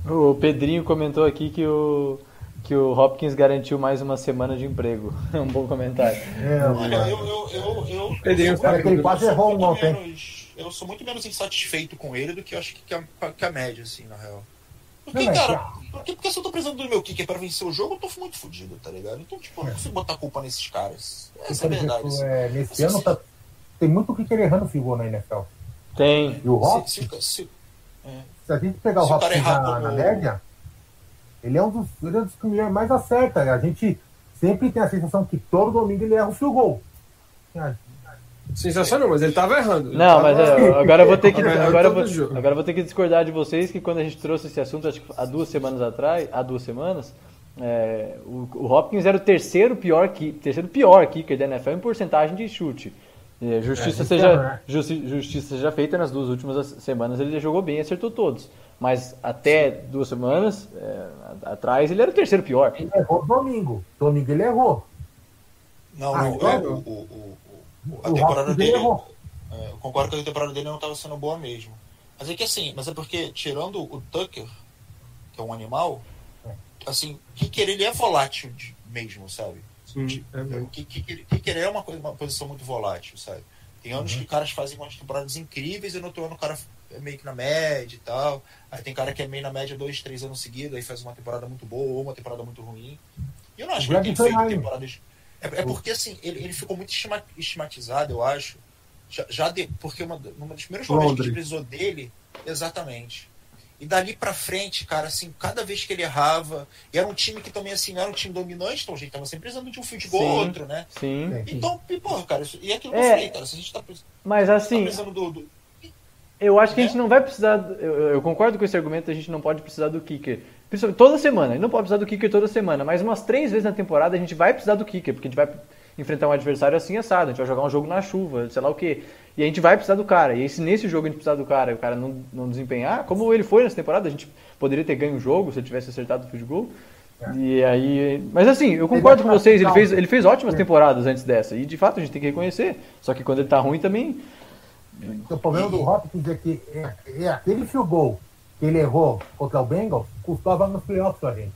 O Pedrinho comentou aqui que o, que o Hopkins garantiu mais uma semana de emprego. É um bom comentário. É, Olha, eu, eu, eu, eu, Pedrinho, eu cara, muito- que ele quase errou um ontem. menos- Eu sou muito menos insatisfeito com ele do que eu acho que a, que a média, assim, na real. Não, Porque, mas- cara, porque, porque se eu tô precisando do meu kicker pra vencer o jogo, eu tô muito fudido, tá ligado? Então, tipo, eu não consigo botar a culpa nesses caras. Essa é a verdade. exemplo, assim. é, nesse ano tá, tem muito que querer errando field goal na NFL. Tem. E o Hopkins, Se, se, se, se a gente pegar o o Hopkins errar na, na média, ele é um dos, ele é um dos que mais acerta. A gente sempre tem a sensação que todo domingo ele erra o field goal. Sensacional, mas ele tava errando. Ele Não, tava- mas é, agora eu vou ter que agora vou, agora vou ter que discordar de vocês que quando a gente trouxe esse assunto, acho que há duas semanas atrás, há duas semanas, é, o, o Hopkins era o terceiro pior ki- terceiro pior kicker da NFL em porcentagem de chute. É, justiça, É, seja, né? justi- justiça seja feita nas duas últimas semanas ele jogou bem e acertou todos. Mas até duas semanas é, atrás ele era o terceiro pior. Ele errou domingo. Domingo ele errou. não, Ah, não, então- é, o, o- a O temporada dele. é, eu concordo que a temporada dele não estava sendo boa mesmo. Mas é que assim, mas é porque, tirando o Tucker, que é um animal, assim, kicker ele é volátil mesmo, sabe? Sim, é mesmo. O kicker kicker é uma, coisa, uma posição muito volátil, sabe? Tem anos que caras fazem umas temporadas incríveis e no outro ano o cara é meio que na média e tal. Aí tem cara que é meio na média dois, três anos seguidos, aí faz uma temporada muito boa ou uma temporada muito ruim. E eu não acho que ele tem feito temporadas. É, é porque assim, ele, ele ficou muito estima- estigmatizado, eu acho. Já, já de, porque uma, numa dos primeiros momentos que a gente precisou dele, exatamente. E dali pra frente, cara, assim, cada vez que ele errava, e era um time que também, assim, não era um time dominante, então a gente tava sempre precisando de um field goal ou Sim. outro, né? Sim. Então, e, porra, cara, isso, e é aquilo que É. eu falei, cara, se a gente tá, Mas tá assim, precisando do, do- eu acho que a Né? gente não vai precisar. Eu, eu concordo com esse argumento, a gente não pode precisar do kicker. Principalmente toda semana. A gente não pode precisar do kicker toda semana, mas umas três vezes na temporada a gente vai precisar do kicker, porque a gente vai enfrentar um adversário assim assado, a gente vai jogar um jogo na chuva, sei lá o quê. E a gente vai precisar do cara. E se nesse jogo a gente precisar do cara e o cara não, não desempenhar, como ele foi nessa temporada, a gente poderia ter ganho o jogo se ele tivesse acertado o field goal. E aí, mas assim, eu concordo com vocês, ele fez, ele fez ótimas temporadas antes dessa, e de fato a gente tem que reconhecer. Só que quando ele tá ruim também, O problema do Hopkins é que é, é aquele field goal que ele errou contra o Bengals custou a vaga nos playoffs pra gente.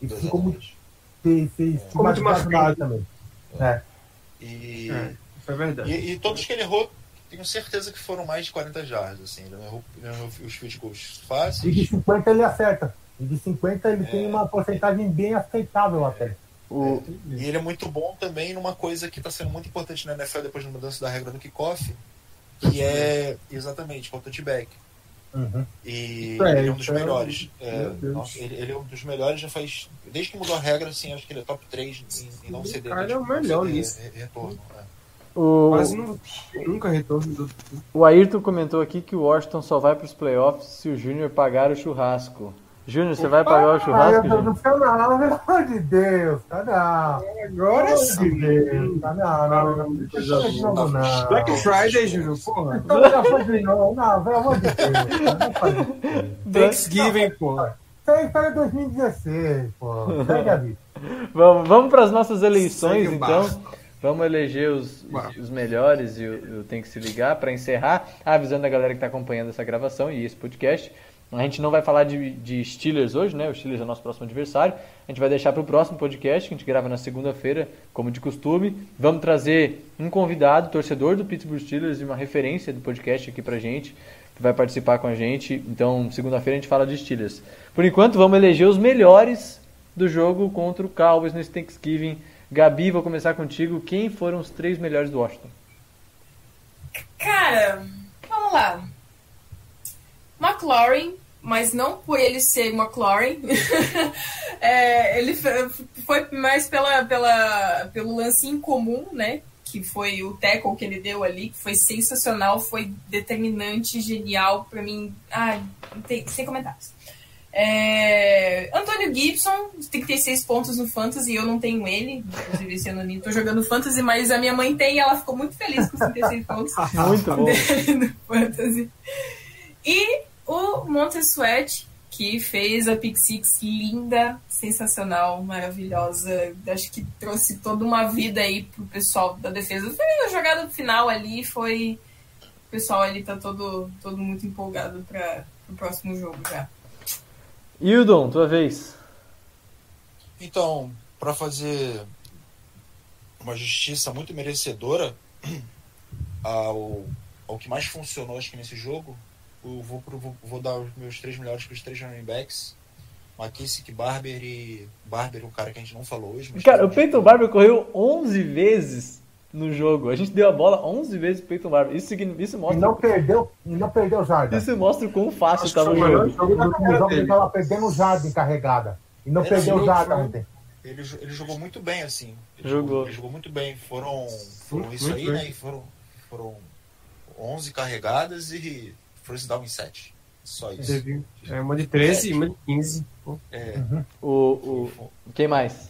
E ficou muito. Se, se, Ficou muito marcado. também. É. E, É, foi verdade. e, e todos que ele errou, tenho certeza que foram mais de 40 jardas, assim. Ele não errou, ele não errou os field goals E de fáceis. 50 ele acerta. E de 50 ele tem É. uma porcentagem bem aceitável até. o, E ele é muito bom também numa coisa que está sendo muito importante na NFL depois da mudança da regra do kickoff, que é exatamente o touchback. Uhum. E é, ele é um dos então, melhores. É, nossa, ele, ele é um dos melhores já faz. Desde que mudou a regra, assim, acho que ele é top 3 em, em não O ceder. cara é o ceder melhor nisso. re- Retorno. é. o, Quase não, nunca retorno do. o Ayrton comentou aqui que o Washington só vai para os playoffs se o Júnior pagar o churrasco. Júnior, você vai pagar o churrasco, Júnior? do céu, não, pelo amor de Deus, tá não. Agora sim. de Deus, tá não, não, não. Não não. Black Friday, Júnior, porra. Então já foi de novo. Não, pelo amor de Deus. isso. Thanksgiving, porra. Isso aí foi em 2016, pô. Segue a vida. Vamos, vamos para as nossas eleições, Segue então. Vamos eleger os, os, os melhores e o, o Tem que se ligar para encerrar, avisando a galera que está acompanhando essa gravação e esse podcast. A gente não vai falar de, de Steelers hoje, né? O Steelers é o nosso próximo adversário. A gente vai deixar para o próximo podcast, que a gente grava na segunda-feira, como de costume. Vamos trazer um convidado, torcedor do Pittsburgh Steelers e uma referência do podcast aqui pra gente, que vai participar com a gente. Então, segunda-feira a gente fala de Steelers. Por enquanto, vamos eleger os melhores do jogo contra o Cowboys nesse Thanksgiving. Gabi, vou começar contigo. Quem foram os três melhores do Washington? Cara, vamos lá. McLaurin, mas não por ele ser McLaurin. É, ele foi mais pela, pela, pelo lance incomum, né? Que foi o tackle que ele deu ali, que foi sensacional, foi determinante, genial pra mim. Tem, sem comentários. É, Antônio Gibson, 36 pontos no Fantasy, eu não tenho ele, inclusive esse ano nem tô jogando Fantasy, mas a minha mãe tem e ela ficou muito feliz com os 36 pontos Muito bom. no Fantasy. E o Montesuet, que fez a Pick Six linda, sensacional, maravilhosa. Acho que trouxe toda uma vida aí pro pessoal da defesa. Foi a jogada final ali, foi. O pessoal ali tá todo, todo muito empolgado para o próximo jogo já. Hildon, tua vez. Então, para fazer uma justiça muito merecedora ao, ao que mais funcionou acho que nesse jogo, eu vou, pro- vou, vou dar os meus três melhores para os três running backs. McKissick, Barber e Barber, um cara que a gente não falou hoje. mas Cara, o que- Peyton Barber correu 11 vezes no jogo. A gente deu a bola 11 vezes pro Peyton Barber. Isso, isso E mostra, não perdeu, e não perdeu jarda. isso mostra o quão fácil foi o jogo. jogo Ele do no carreira jogo ele dele. tava perdendo jarda encarregada. E não Ele perdeu jarda ontem. Ele, ele jogou muito bem, assim. Ele Jogou. jogou. Ele jogou muito bem. Foram, foram Muito isso aí, bem. né? E foram, foram 11 carregadas e first down em 7. Só isso. Teve é, uma de 13 e uma de 15. Pô, É, O, o, quem mais?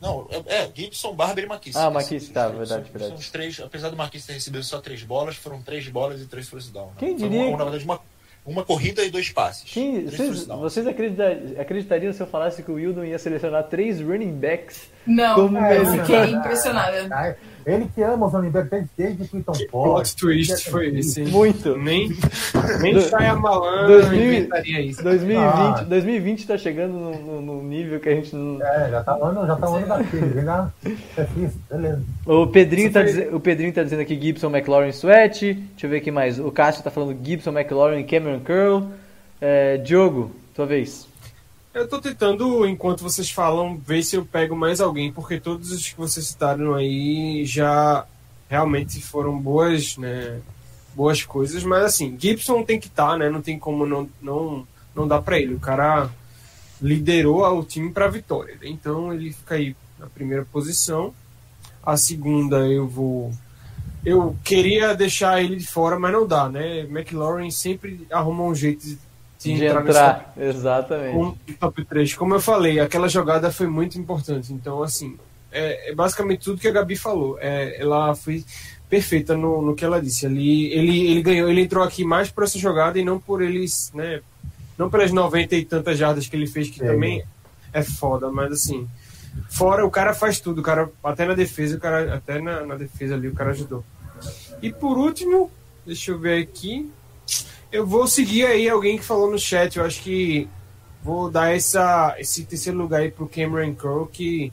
Não, é, é Gibson, Barber e Marquise. Ah, Marquise, tá, São- verdade, são, verdade. São os três, apesar do Marquise ter recebido só três bolas, foram três bolas e três first down. né? Quem Foi diria Uma, na verdade, uma, uma corrida e dois passes. Quem- vocês vocês acredita- acreditariam se eu falasse que o Wildon ia selecionar três running backs Não, Como eu ele- fiquei impressionada. Ah, Ele que ama os Backs desde, Que Ford. plot twist foi esse? Muito. Nem, nem Do- Shyamalan 2000 inventaria isso. 2020, Ah. 2020 tá chegando num, num- num nível que a gente não. É, já tá um ano, já tá um ano daquele, vem lá. É isso, beleza. O Pedrinho, tá Isso foi- dize- o Pedrinho tá dizendo aqui Gibson, McLaurin, Sweat. Deixa eu ver aqui mais. O Cássio tá falando Gibson, McLaurin, Cameron Curl. É, Diogo, tua vez. Eu tô tentando, enquanto vocês falam, ver se eu pego mais alguém, porque todos os que vocês citaram aí já realmente foram boas, né? Boas coisas, mas assim, Gibson tem que estar, né? Não tem como não, não, não dar pra ele. O cara liderou o time pra vitória. né? Então ele fica aí na primeira posição. A segunda eu vou. Eu queria deixar ele de fora, mas não dá, né? McLaurin sempre arruma um jeito de, de De entrar, entrar, exatamente. um top 3. Como eu falei, aquela jogada foi muito importante. Então, assim, é, é basicamente tudo que a Gabi falou. É, ela foi perfeita no, no que ela disse. Ele, ele, ele ganhou, ele entrou aqui mais por essa jogada e não por eles, né? Não pelas 90 e tantas jardas que ele fez, que Sim. também é foda, mas assim. Fora o cara faz tudo, o cara, até na defesa, o cara, até na, na defesa ali o cara ajudou. E por último, deixa eu ver aqui. Eu vou seguir aí alguém que falou no chat. Eu acho que vou dar essa, esse terceiro lugar aí pro Cameron Crowe, que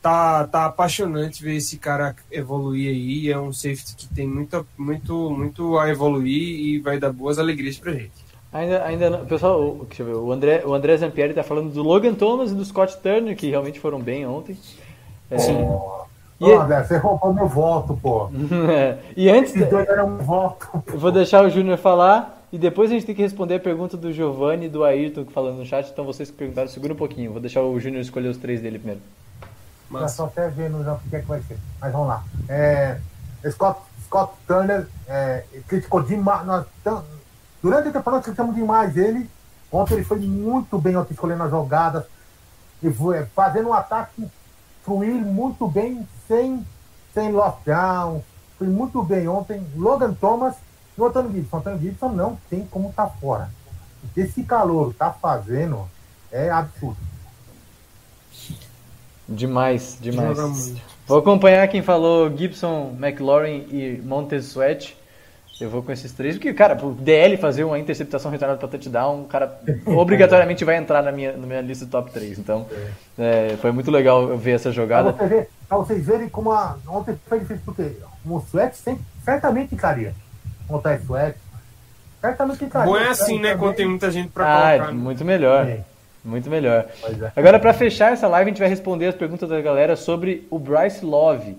tá, tá apaixonante ver esse cara evoluir aí. É um safety que tem muita, muito, muito a evoluir e vai dar boas alegrias pra gente. Ainda, ainda não, pessoal, o- deixa eu ver, o André, o André Zampieri tá falando do Logan Thomas e do Scott Turner, que realmente foram bem ontem. É, Ô, E- André, você roubou meu voto, pô. e antes, Esses dois eram um voto. eu vou deixar o Júnior falar e depois a gente tem que responder a pergunta do Giovanni e do Ayrton que falando no chat. Então vocês que perguntaram, segura um pouquinho. Vou deixar o Júnior escolher os três dele primeiro. Já Mas só até vendo já o que é que vai ser. Mas vamos lá. É, Scott, Scott Turner é, criticou demais. nós durante a temporada criticamos demais ele. Ontem ele foi muito bem ontem escolhendo as jogadas. E foi, fazendo um ataque fluir muito bem, sem, sem lockdown. Foi muito bem ontem. Logan Thomas e o Antônio Gibson. Antônio Gibson não tem como estar fora. O que esse calor tá fazendo é absurdo. Demais, demais. Vou acompanhar quem falou Gibson, McLaurin e Montez Sweat. Eu vou com esses três, porque, cara, o DL fazer uma interceptação retornada para touchdown, o cara obrigatoriamente vai entrar na minha, na minha lista do top 3. Então, é, foi muito legal ver essa Pra, jogada. você ver, pra vocês verem como a, ontem foi difícil, porque o Suete sempre, certamente ficaria. Montar Suete. Certamente ficaria. bom é assim, né? Quando tem muita gente pra Ah, colocar. né? muito melhor. É, Muito melhor. pois é. Agora, para fechar essa live, a gente vai responder as perguntas da galera sobre o Bryce Love.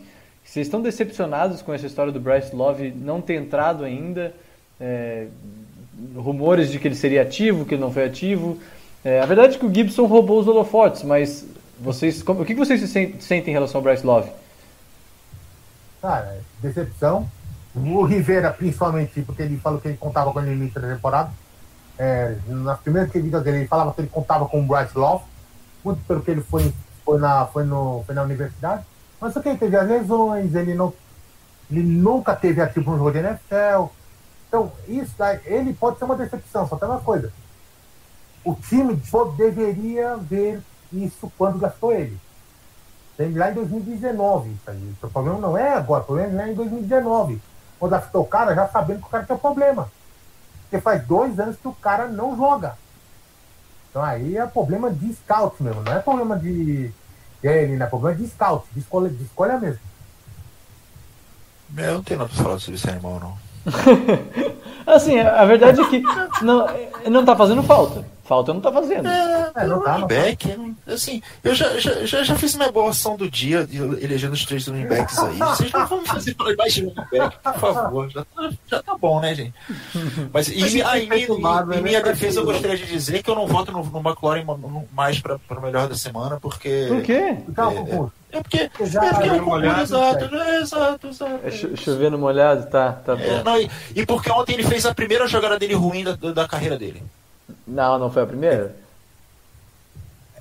Vocês estão decepcionados com essa história do Bryce Love não ter entrado ainda? É, rumores de que ele seria ativo, que ele não foi ativo. É, a verdade é que o Gibson roubou os holofotes, mas vocês, como- o que vocês se sen- sentem em relação ao Bryce Love? Cara, decepção. O Rivera, principalmente, porque ele falou que ele contava com ele no início da temporada. É, nas primeiras entrevistas dele, ele falava que ele contava com o Bryce Love, muito pelo que ele foi, foi, na, foi, no, foi na universidade. Mas ele teve as lesões, ele, não, ele nunca teve ativo no jogo de NFL. Então, isso ele pode ser uma decepção, só tem uma coisa. O time deveria ver isso quando gastou ele. Lá em 2019. Isso aí. O problema não é agora, o problema é lá em 2019. Quando afetou o cara, já sabendo que o cara tem problema. Porque faz dois anos que o cara não joga. Então aí é problema de scout mesmo, não é problema de ele, não é problema de scout, de escolha, de escolha mesmo. Eu não tenho nada pra falar sobre esse animal, não. Assim, a verdade é que não, não tá fazendo falta. Falta não tá fazendo. É, não tá, não tá. Back, assim, eu já, já, já, já fiz minha boa ação do dia de- elegendo os três running backs aí. Vocês não vão fazer mais de running back, por favor. Já tá, já tá bom, né, gente? Mas em, Mas ah, tem em, nada, em né? minha defesa, eu gostaria de dizer que eu não voto no, no no- mais para o melhor da semana, porque. Por quê? É, concurso. É porque, Porque já- é porque é um molhado, concurso, exato, é, exato, exato. É cho- chovendo molhado? Tá, tá É, bom. não, e, e porque ontem ele fez a primeira jogada dele ruim da, da carreira dele. Não, não foi a primeira?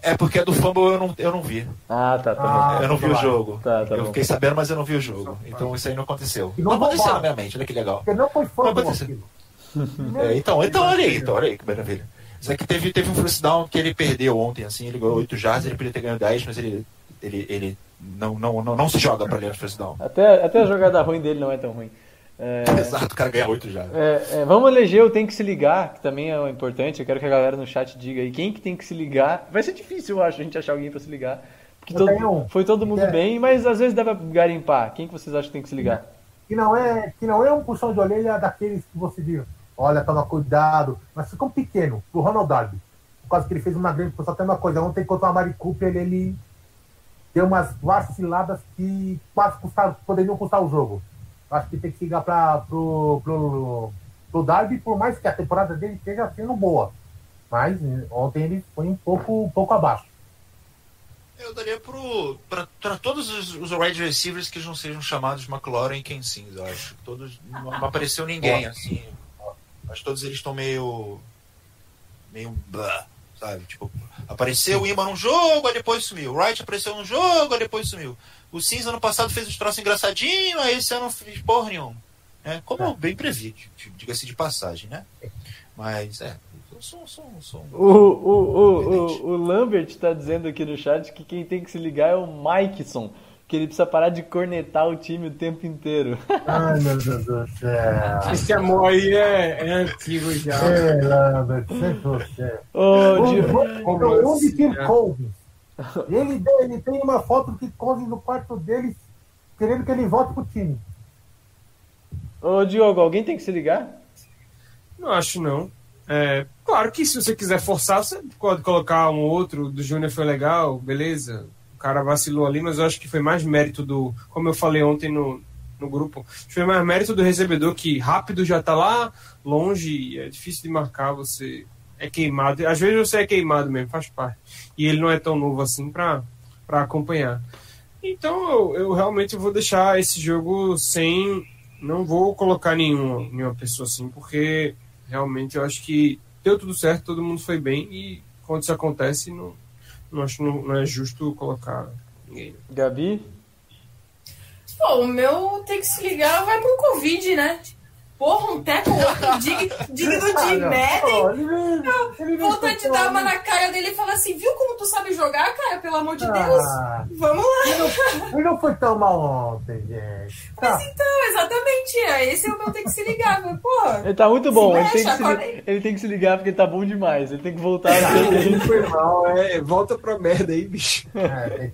É porque a do fumble eu não, eu não vi. Ah, tá, tá Ah, eu não vi o claro. jogo. Tá, tá eu bom. fiquei sabendo, mas eu não vi o jogo. Então isso aí não aconteceu. E não Não aconteceu na minha mente, olha que legal. Porque não foi fã Não. É, então, então olha aí, então, olha aí que maravilha. Isso aqui teve, teve um first down que ele perdeu ontem, assim, ele ganhou 8 jardas, ele podia ter ganho 10, mas ele ele, ele não, não, não, não se joga pra linha de first down. Até, até a jogada ruim dele não é tão ruim. É, Exato, o cara ganha 8 já. é, é, vamos eleger o tem que se ligar, que também é importante. Eu quero que a galera no chat diga aí quem que tem que se ligar. Vai ser difícil, eu acho, a gente achar alguém pra se ligar. Porque todo- um. foi todo mundo É. bem, mas às vezes dá pra garimpar. Quem que vocês acham que tem que se ligar? Que não é, que não é um puxão de orelha daqueles que você diz, olha, toma cuidado, mas ficou pequeno, pro Ronald Darby. Por causa que ele fez uma grande. Só tem uma coisa, ontem contra o Amari Cooper, ele, ele deu umas vaciladas que quase custaram, poderiam custar o jogo. Acho que tem que ligar pra, pro, pro, pro Darby, por mais que a temporada dele esteja sendo boa. Mas eh, ontem ele foi um pouco, um pouco abaixo. Eu daria pra todos os, os wide receivers que não sejam chamados McLaurin e Ken Sims, eu acho. Todos, não, não apareceu ninguém, assim. Acho que todos eles estão meio. meio. blá, sabe? Tipo, apareceu o Ima num jogo, aí depois sumiu. O Wright apareceu num jogo, aí depois sumiu. O Sims ano passado fez os troços engraçadinhos, aí esse ano não fez porra nenhuma. É, como eu bem previ, diga-se de passagem, né? Mas, é. O, o, o, o, o Lambert tá dizendo aqui no chat que quem tem que se ligar é o Mikeson. Que ele precisa parar de cornetar o time o tempo inteiro. Ai, meu Deus do céu. Esse amor aí é, é antigo já. É, Lambert, sempre você. Ô, Di- O onde Tim É. Ele, ele tem uma foto que Colvin no quarto dele querendo que ele volte pro time. Ô, Diogo, alguém tem que se ligar? Não acho não. É, claro que se você quiser forçar, você pode colocar um outro. Do Júnior foi legal, beleza. O cara vacilou ali, mas eu acho que foi mais mérito do. Como eu falei ontem no, no grupo, acho que foi mais mérito do recebedor que rápido já tá lá, longe, é difícil de marcar, você é queimado. Às vezes você é queimado mesmo, faz parte. E ele não é tão novo assim pra acompanhar. Então eu, eu realmente vou deixar esse jogo sem. Não vou colocar nenhuma, nenhuma pessoa assim, porque realmente eu acho que deu tudo certo, todo mundo foi bem e quando isso acontece, não, não acho não, não é justo colocar ninguém. Gabi? Pô, o meu tem que se ligar vai pro Covid, né? Porra, um teco dig- digno de Madden. Não- ele não Vontade de dar uma na cara dele e falar assim, viu como tu sabe jogar, cara? Pelo amor de Ah. Deus. Vamos lá. Ele não foi tão mal ontem, gente. Tá. Mas então, exatamente. é, Esse é o meu tem que se ligar. mas, Porra. Ele tá muito bom, Se ele, tem mexe, que se, aí. ele tem que se ligar porque ele tá bom demais. Ele tem que voltar. Ele foi mal, é, volta pra merda aí, bicho. É, tem-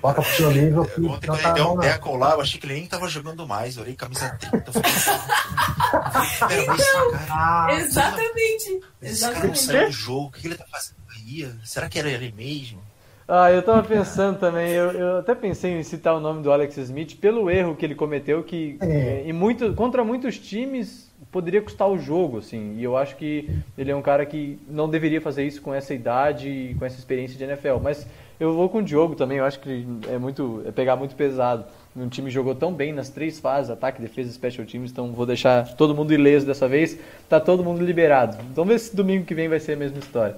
Bota pro seu nível que Ontem quando tá ele deu um teco lá, eu achei que ele nem tava jogando mais. Eu olhei camisa 30. Eu falei, esse cara, Ah, Exatamente. esse cara não Exatamente. saiu do jogo. O que que ele tá fazendo aí? Será que era ele mesmo? Ah, eu tava pensando também, eu, eu até pensei em citar o nome do Alex Smith pelo erro que ele cometeu, que É. em muito, contra muitos times poderia custar o jogo, assim. E eu acho que ele é um cara que não deveria fazer isso com essa idade e com essa experiência de NFL. Mas eu vou com o Diogo também, eu acho que é muito é pegar muito pesado. Um time jogou tão bem nas três fases, ataque, defesa e special teams, então vou deixar todo mundo ileso dessa vez. Tá todo mundo liberado. Então vamos ver se domingo que vem vai ser a mesma história.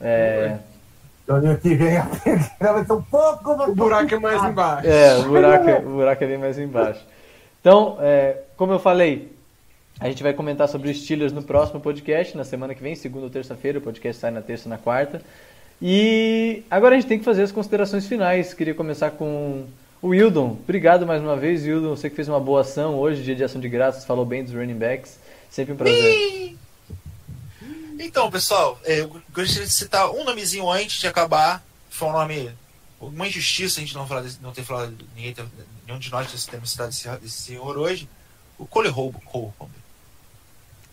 É, Ano que vem a vai ser um pouco. O buraco é mais embaixo. É, o buraco, é- o buraco é bem mais embaixo. Então, é, como eu falei, a gente vai comentar sobre os Steelers no próximo podcast, na semana que vem, segunda ou terça-feira. O podcast sai na terça e na quarta. E agora a gente tem que fazer as considerações finais. Queria começar com o Wildon. Obrigado mais uma vez, Wildon. Você que fez uma boa ação hoje, dia de ação de graças, falou bem dos running backs. Sempre um prazer. Então, pessoal, é, eu gostaria de citar um nomezinho antes de acabar. Foi um nome. Uma injustiça a gente não, falar desse- não ter falado. Ninguém nenhum de nós ter citado desse, desse senhor hoje. O Cole Holcomb.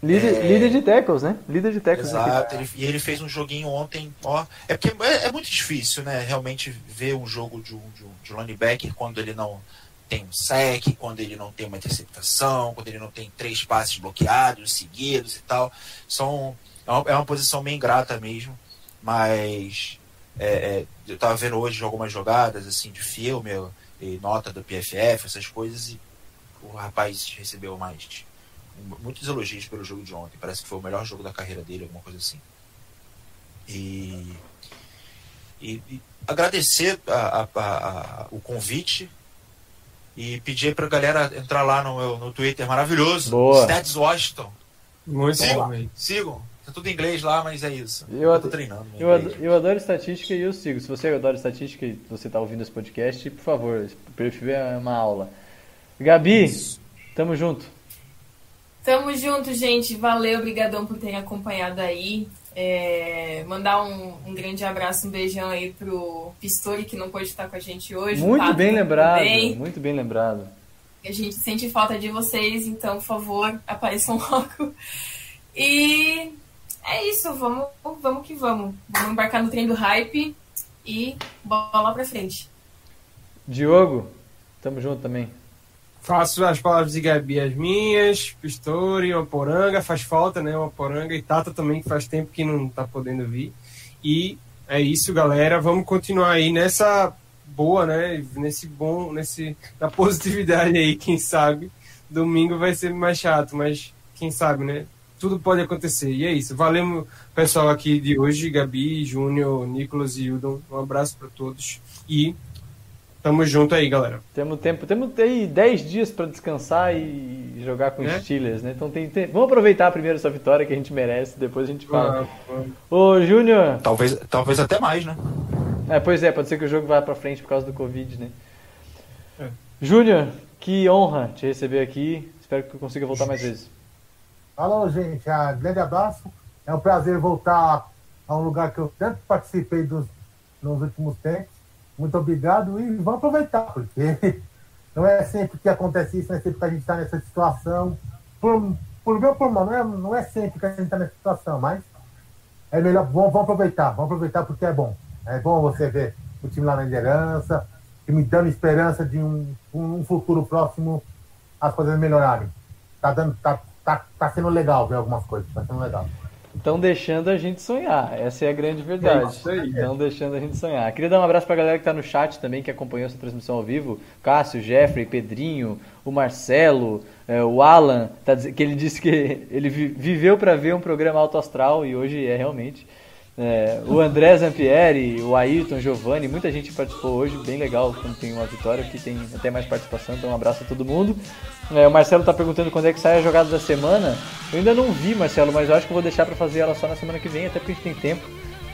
Líder, É. líder de tackles, né? Líder de tackles. Exato, ele- e ele fez um joguinho ontem, ó. É porque é, é muito difícil, né? Realmente ver um jogo de um, de um, de linebacker quando ele não tem um sec, quando ele não tem uma interceptação, quando ele não tem três passes bloqueados seguidos e tal. São, é, uma, é uma posição meio ingrata mesmo, mas é, é, eu tava vendo hoje algumas jogadas assim de filme e nota do PFF, essas coisas, e o rapaz recebeu mais muitos elogios pelo jogo de ontem. Parece que foi o melhor jogo da carreira dele, alguma coisa assim. E, e, e agradecer a- a- a- a- o convite e pedir pra galera entrar lá no, meu- no Twitter maravilhoso, Boa. Stats Washington. Muito Sigam, bom, sigam. Tá tudo em inglês lá, mas é isso. Eu, Eu, tô treinando. eu, inglês. ad- eu adoro estatística e eu sigo. Se você adora estatística e você está ouvindo esse podcast, por favor, perfil é uma aula. Gabi, tamo junto. Tamo junto, gente. Valeu, obrigadão por terem acompanhado aí. É, mandar um, um grande abraço, um beijão aí pro Pistori, que não pôde estar com a gente hoje. Muito Tato bem lembrado, também. muito bem lembrado. A gente sente falta de vocês, então, por favor, apareçam logo. E é isso, vamos, vamos que vamos. Vamos embarcar no trem do hype e bola pra frente. Diogo, tamo junto também. Faço as palavras de Gabi as minhas, Pistori, uma poranga, faz falta, né? Uma poranga e Tata também, que faz tempo que não tá podendo vir. E é isso, galera. Vamos continuar aí nessa boa, né? Nesse bom, nesse na positividade aí, quem sabe. Domingo vai ser mais chato, mas quem sabe, né? Tudo pode acontecer. E é isso. Valeu, pessoal aqui de hoje, Gabi, Júnior, Nicolas e Hildon. Um abraço para todos e tamo junto aí, galera. Temos tempo, temos aí 10 dias para descansar e jogar com É? Steelers, né? Então tem tempo. Vamos aproveitar primeiro essa vitória que a gente merece, depois a gente fala. Ah, Ô, Júnior, Talvez, talvez até mais, né? É, pois é, pode ser que o jogo vá pra frente por causa do Covid, né? É. Júnior, que honra te receber aqui. Espero que eu consiga voltar mais vezes. Alô, gente, ah, grande abraço. É um prazer voltar a um lugar que eu tanto participei dos, nos últimos tempos. Muito obrigado e vamos aproveitar, porque não é sempre que acontece isso, não é sempre que a gente está nessa situação. Por, por meu por mal, não é, não é sempre que a gente está nessa situação, mas é melhor, vamos, vamos aproveitar, vamos aproveitar porque é bom. É bom você ver o time lá na liderança, e me dando esperança de um, um futuro próximo as coisas melhorarem. Tá, dando, tá, tá, tá sendo legal ver algumas coisas, tá sendo legal. Estão deixando a gente sonhar. Essa é a grande verdade. É isso aí. Estão deixando a gente sonhar. Queria dar um abraço pra galera que tá no chat também, que acompanhou essa transmissão ao vivo. Cássio, Jeffrey, Pedrinho, o Marcelo, eh, o Alan, tá que ele disse que ele vi- viveu para ver um programa alto astral e hoje é realmente. É, o André Zampieri, o Ayrton, Giovanni, muita gente participou hoje, bem legal quando tem uma vitória, que tem até mais participação, então um abraço a todo mundo. É, o Marcelo está perguntando quando é que sai a jogada da semana. Eu ainda não vi, Marcelo, mas eu acho que eu vou deixar para fazer ela só na semana que vem, até porque a gente tem tempo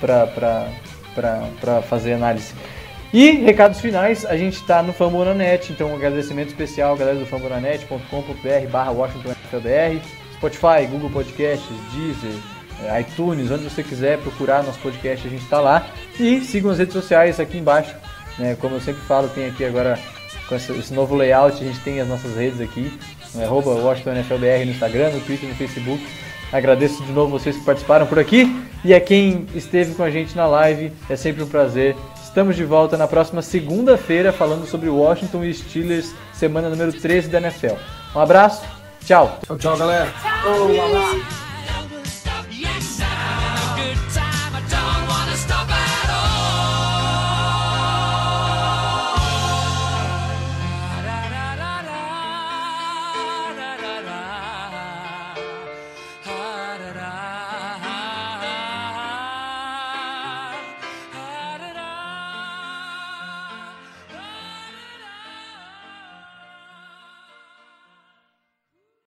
para fazer análise. E recados finais, a gente está no Fambonanet, então um agradecimento especial galera do fambonanet.com.br barra WashingtonFLBR, Spotify, Google Podcasts, Deezer, iTunes, onde você quiser procurar nosso podcast, a gente está lá. E sigam as redes sociais aqui embaixo, né? como eu sempre falo, tem aqui agora com esse novo layout, a gente tem as nossas redes aqui, né, arroba WashingtonFLBR no Instagram, no Twitter, no Facebook. Agradeço de novo vocês que participaram por aqui e a quem esteve com a gente na live, é sempre um prazer. Estamos de volta na próxima segunda-feira falando sobre Washington e Steelers, semana número 13 da NFL. Um abraço, tchau! Tchau, tchau, galera. Tchau.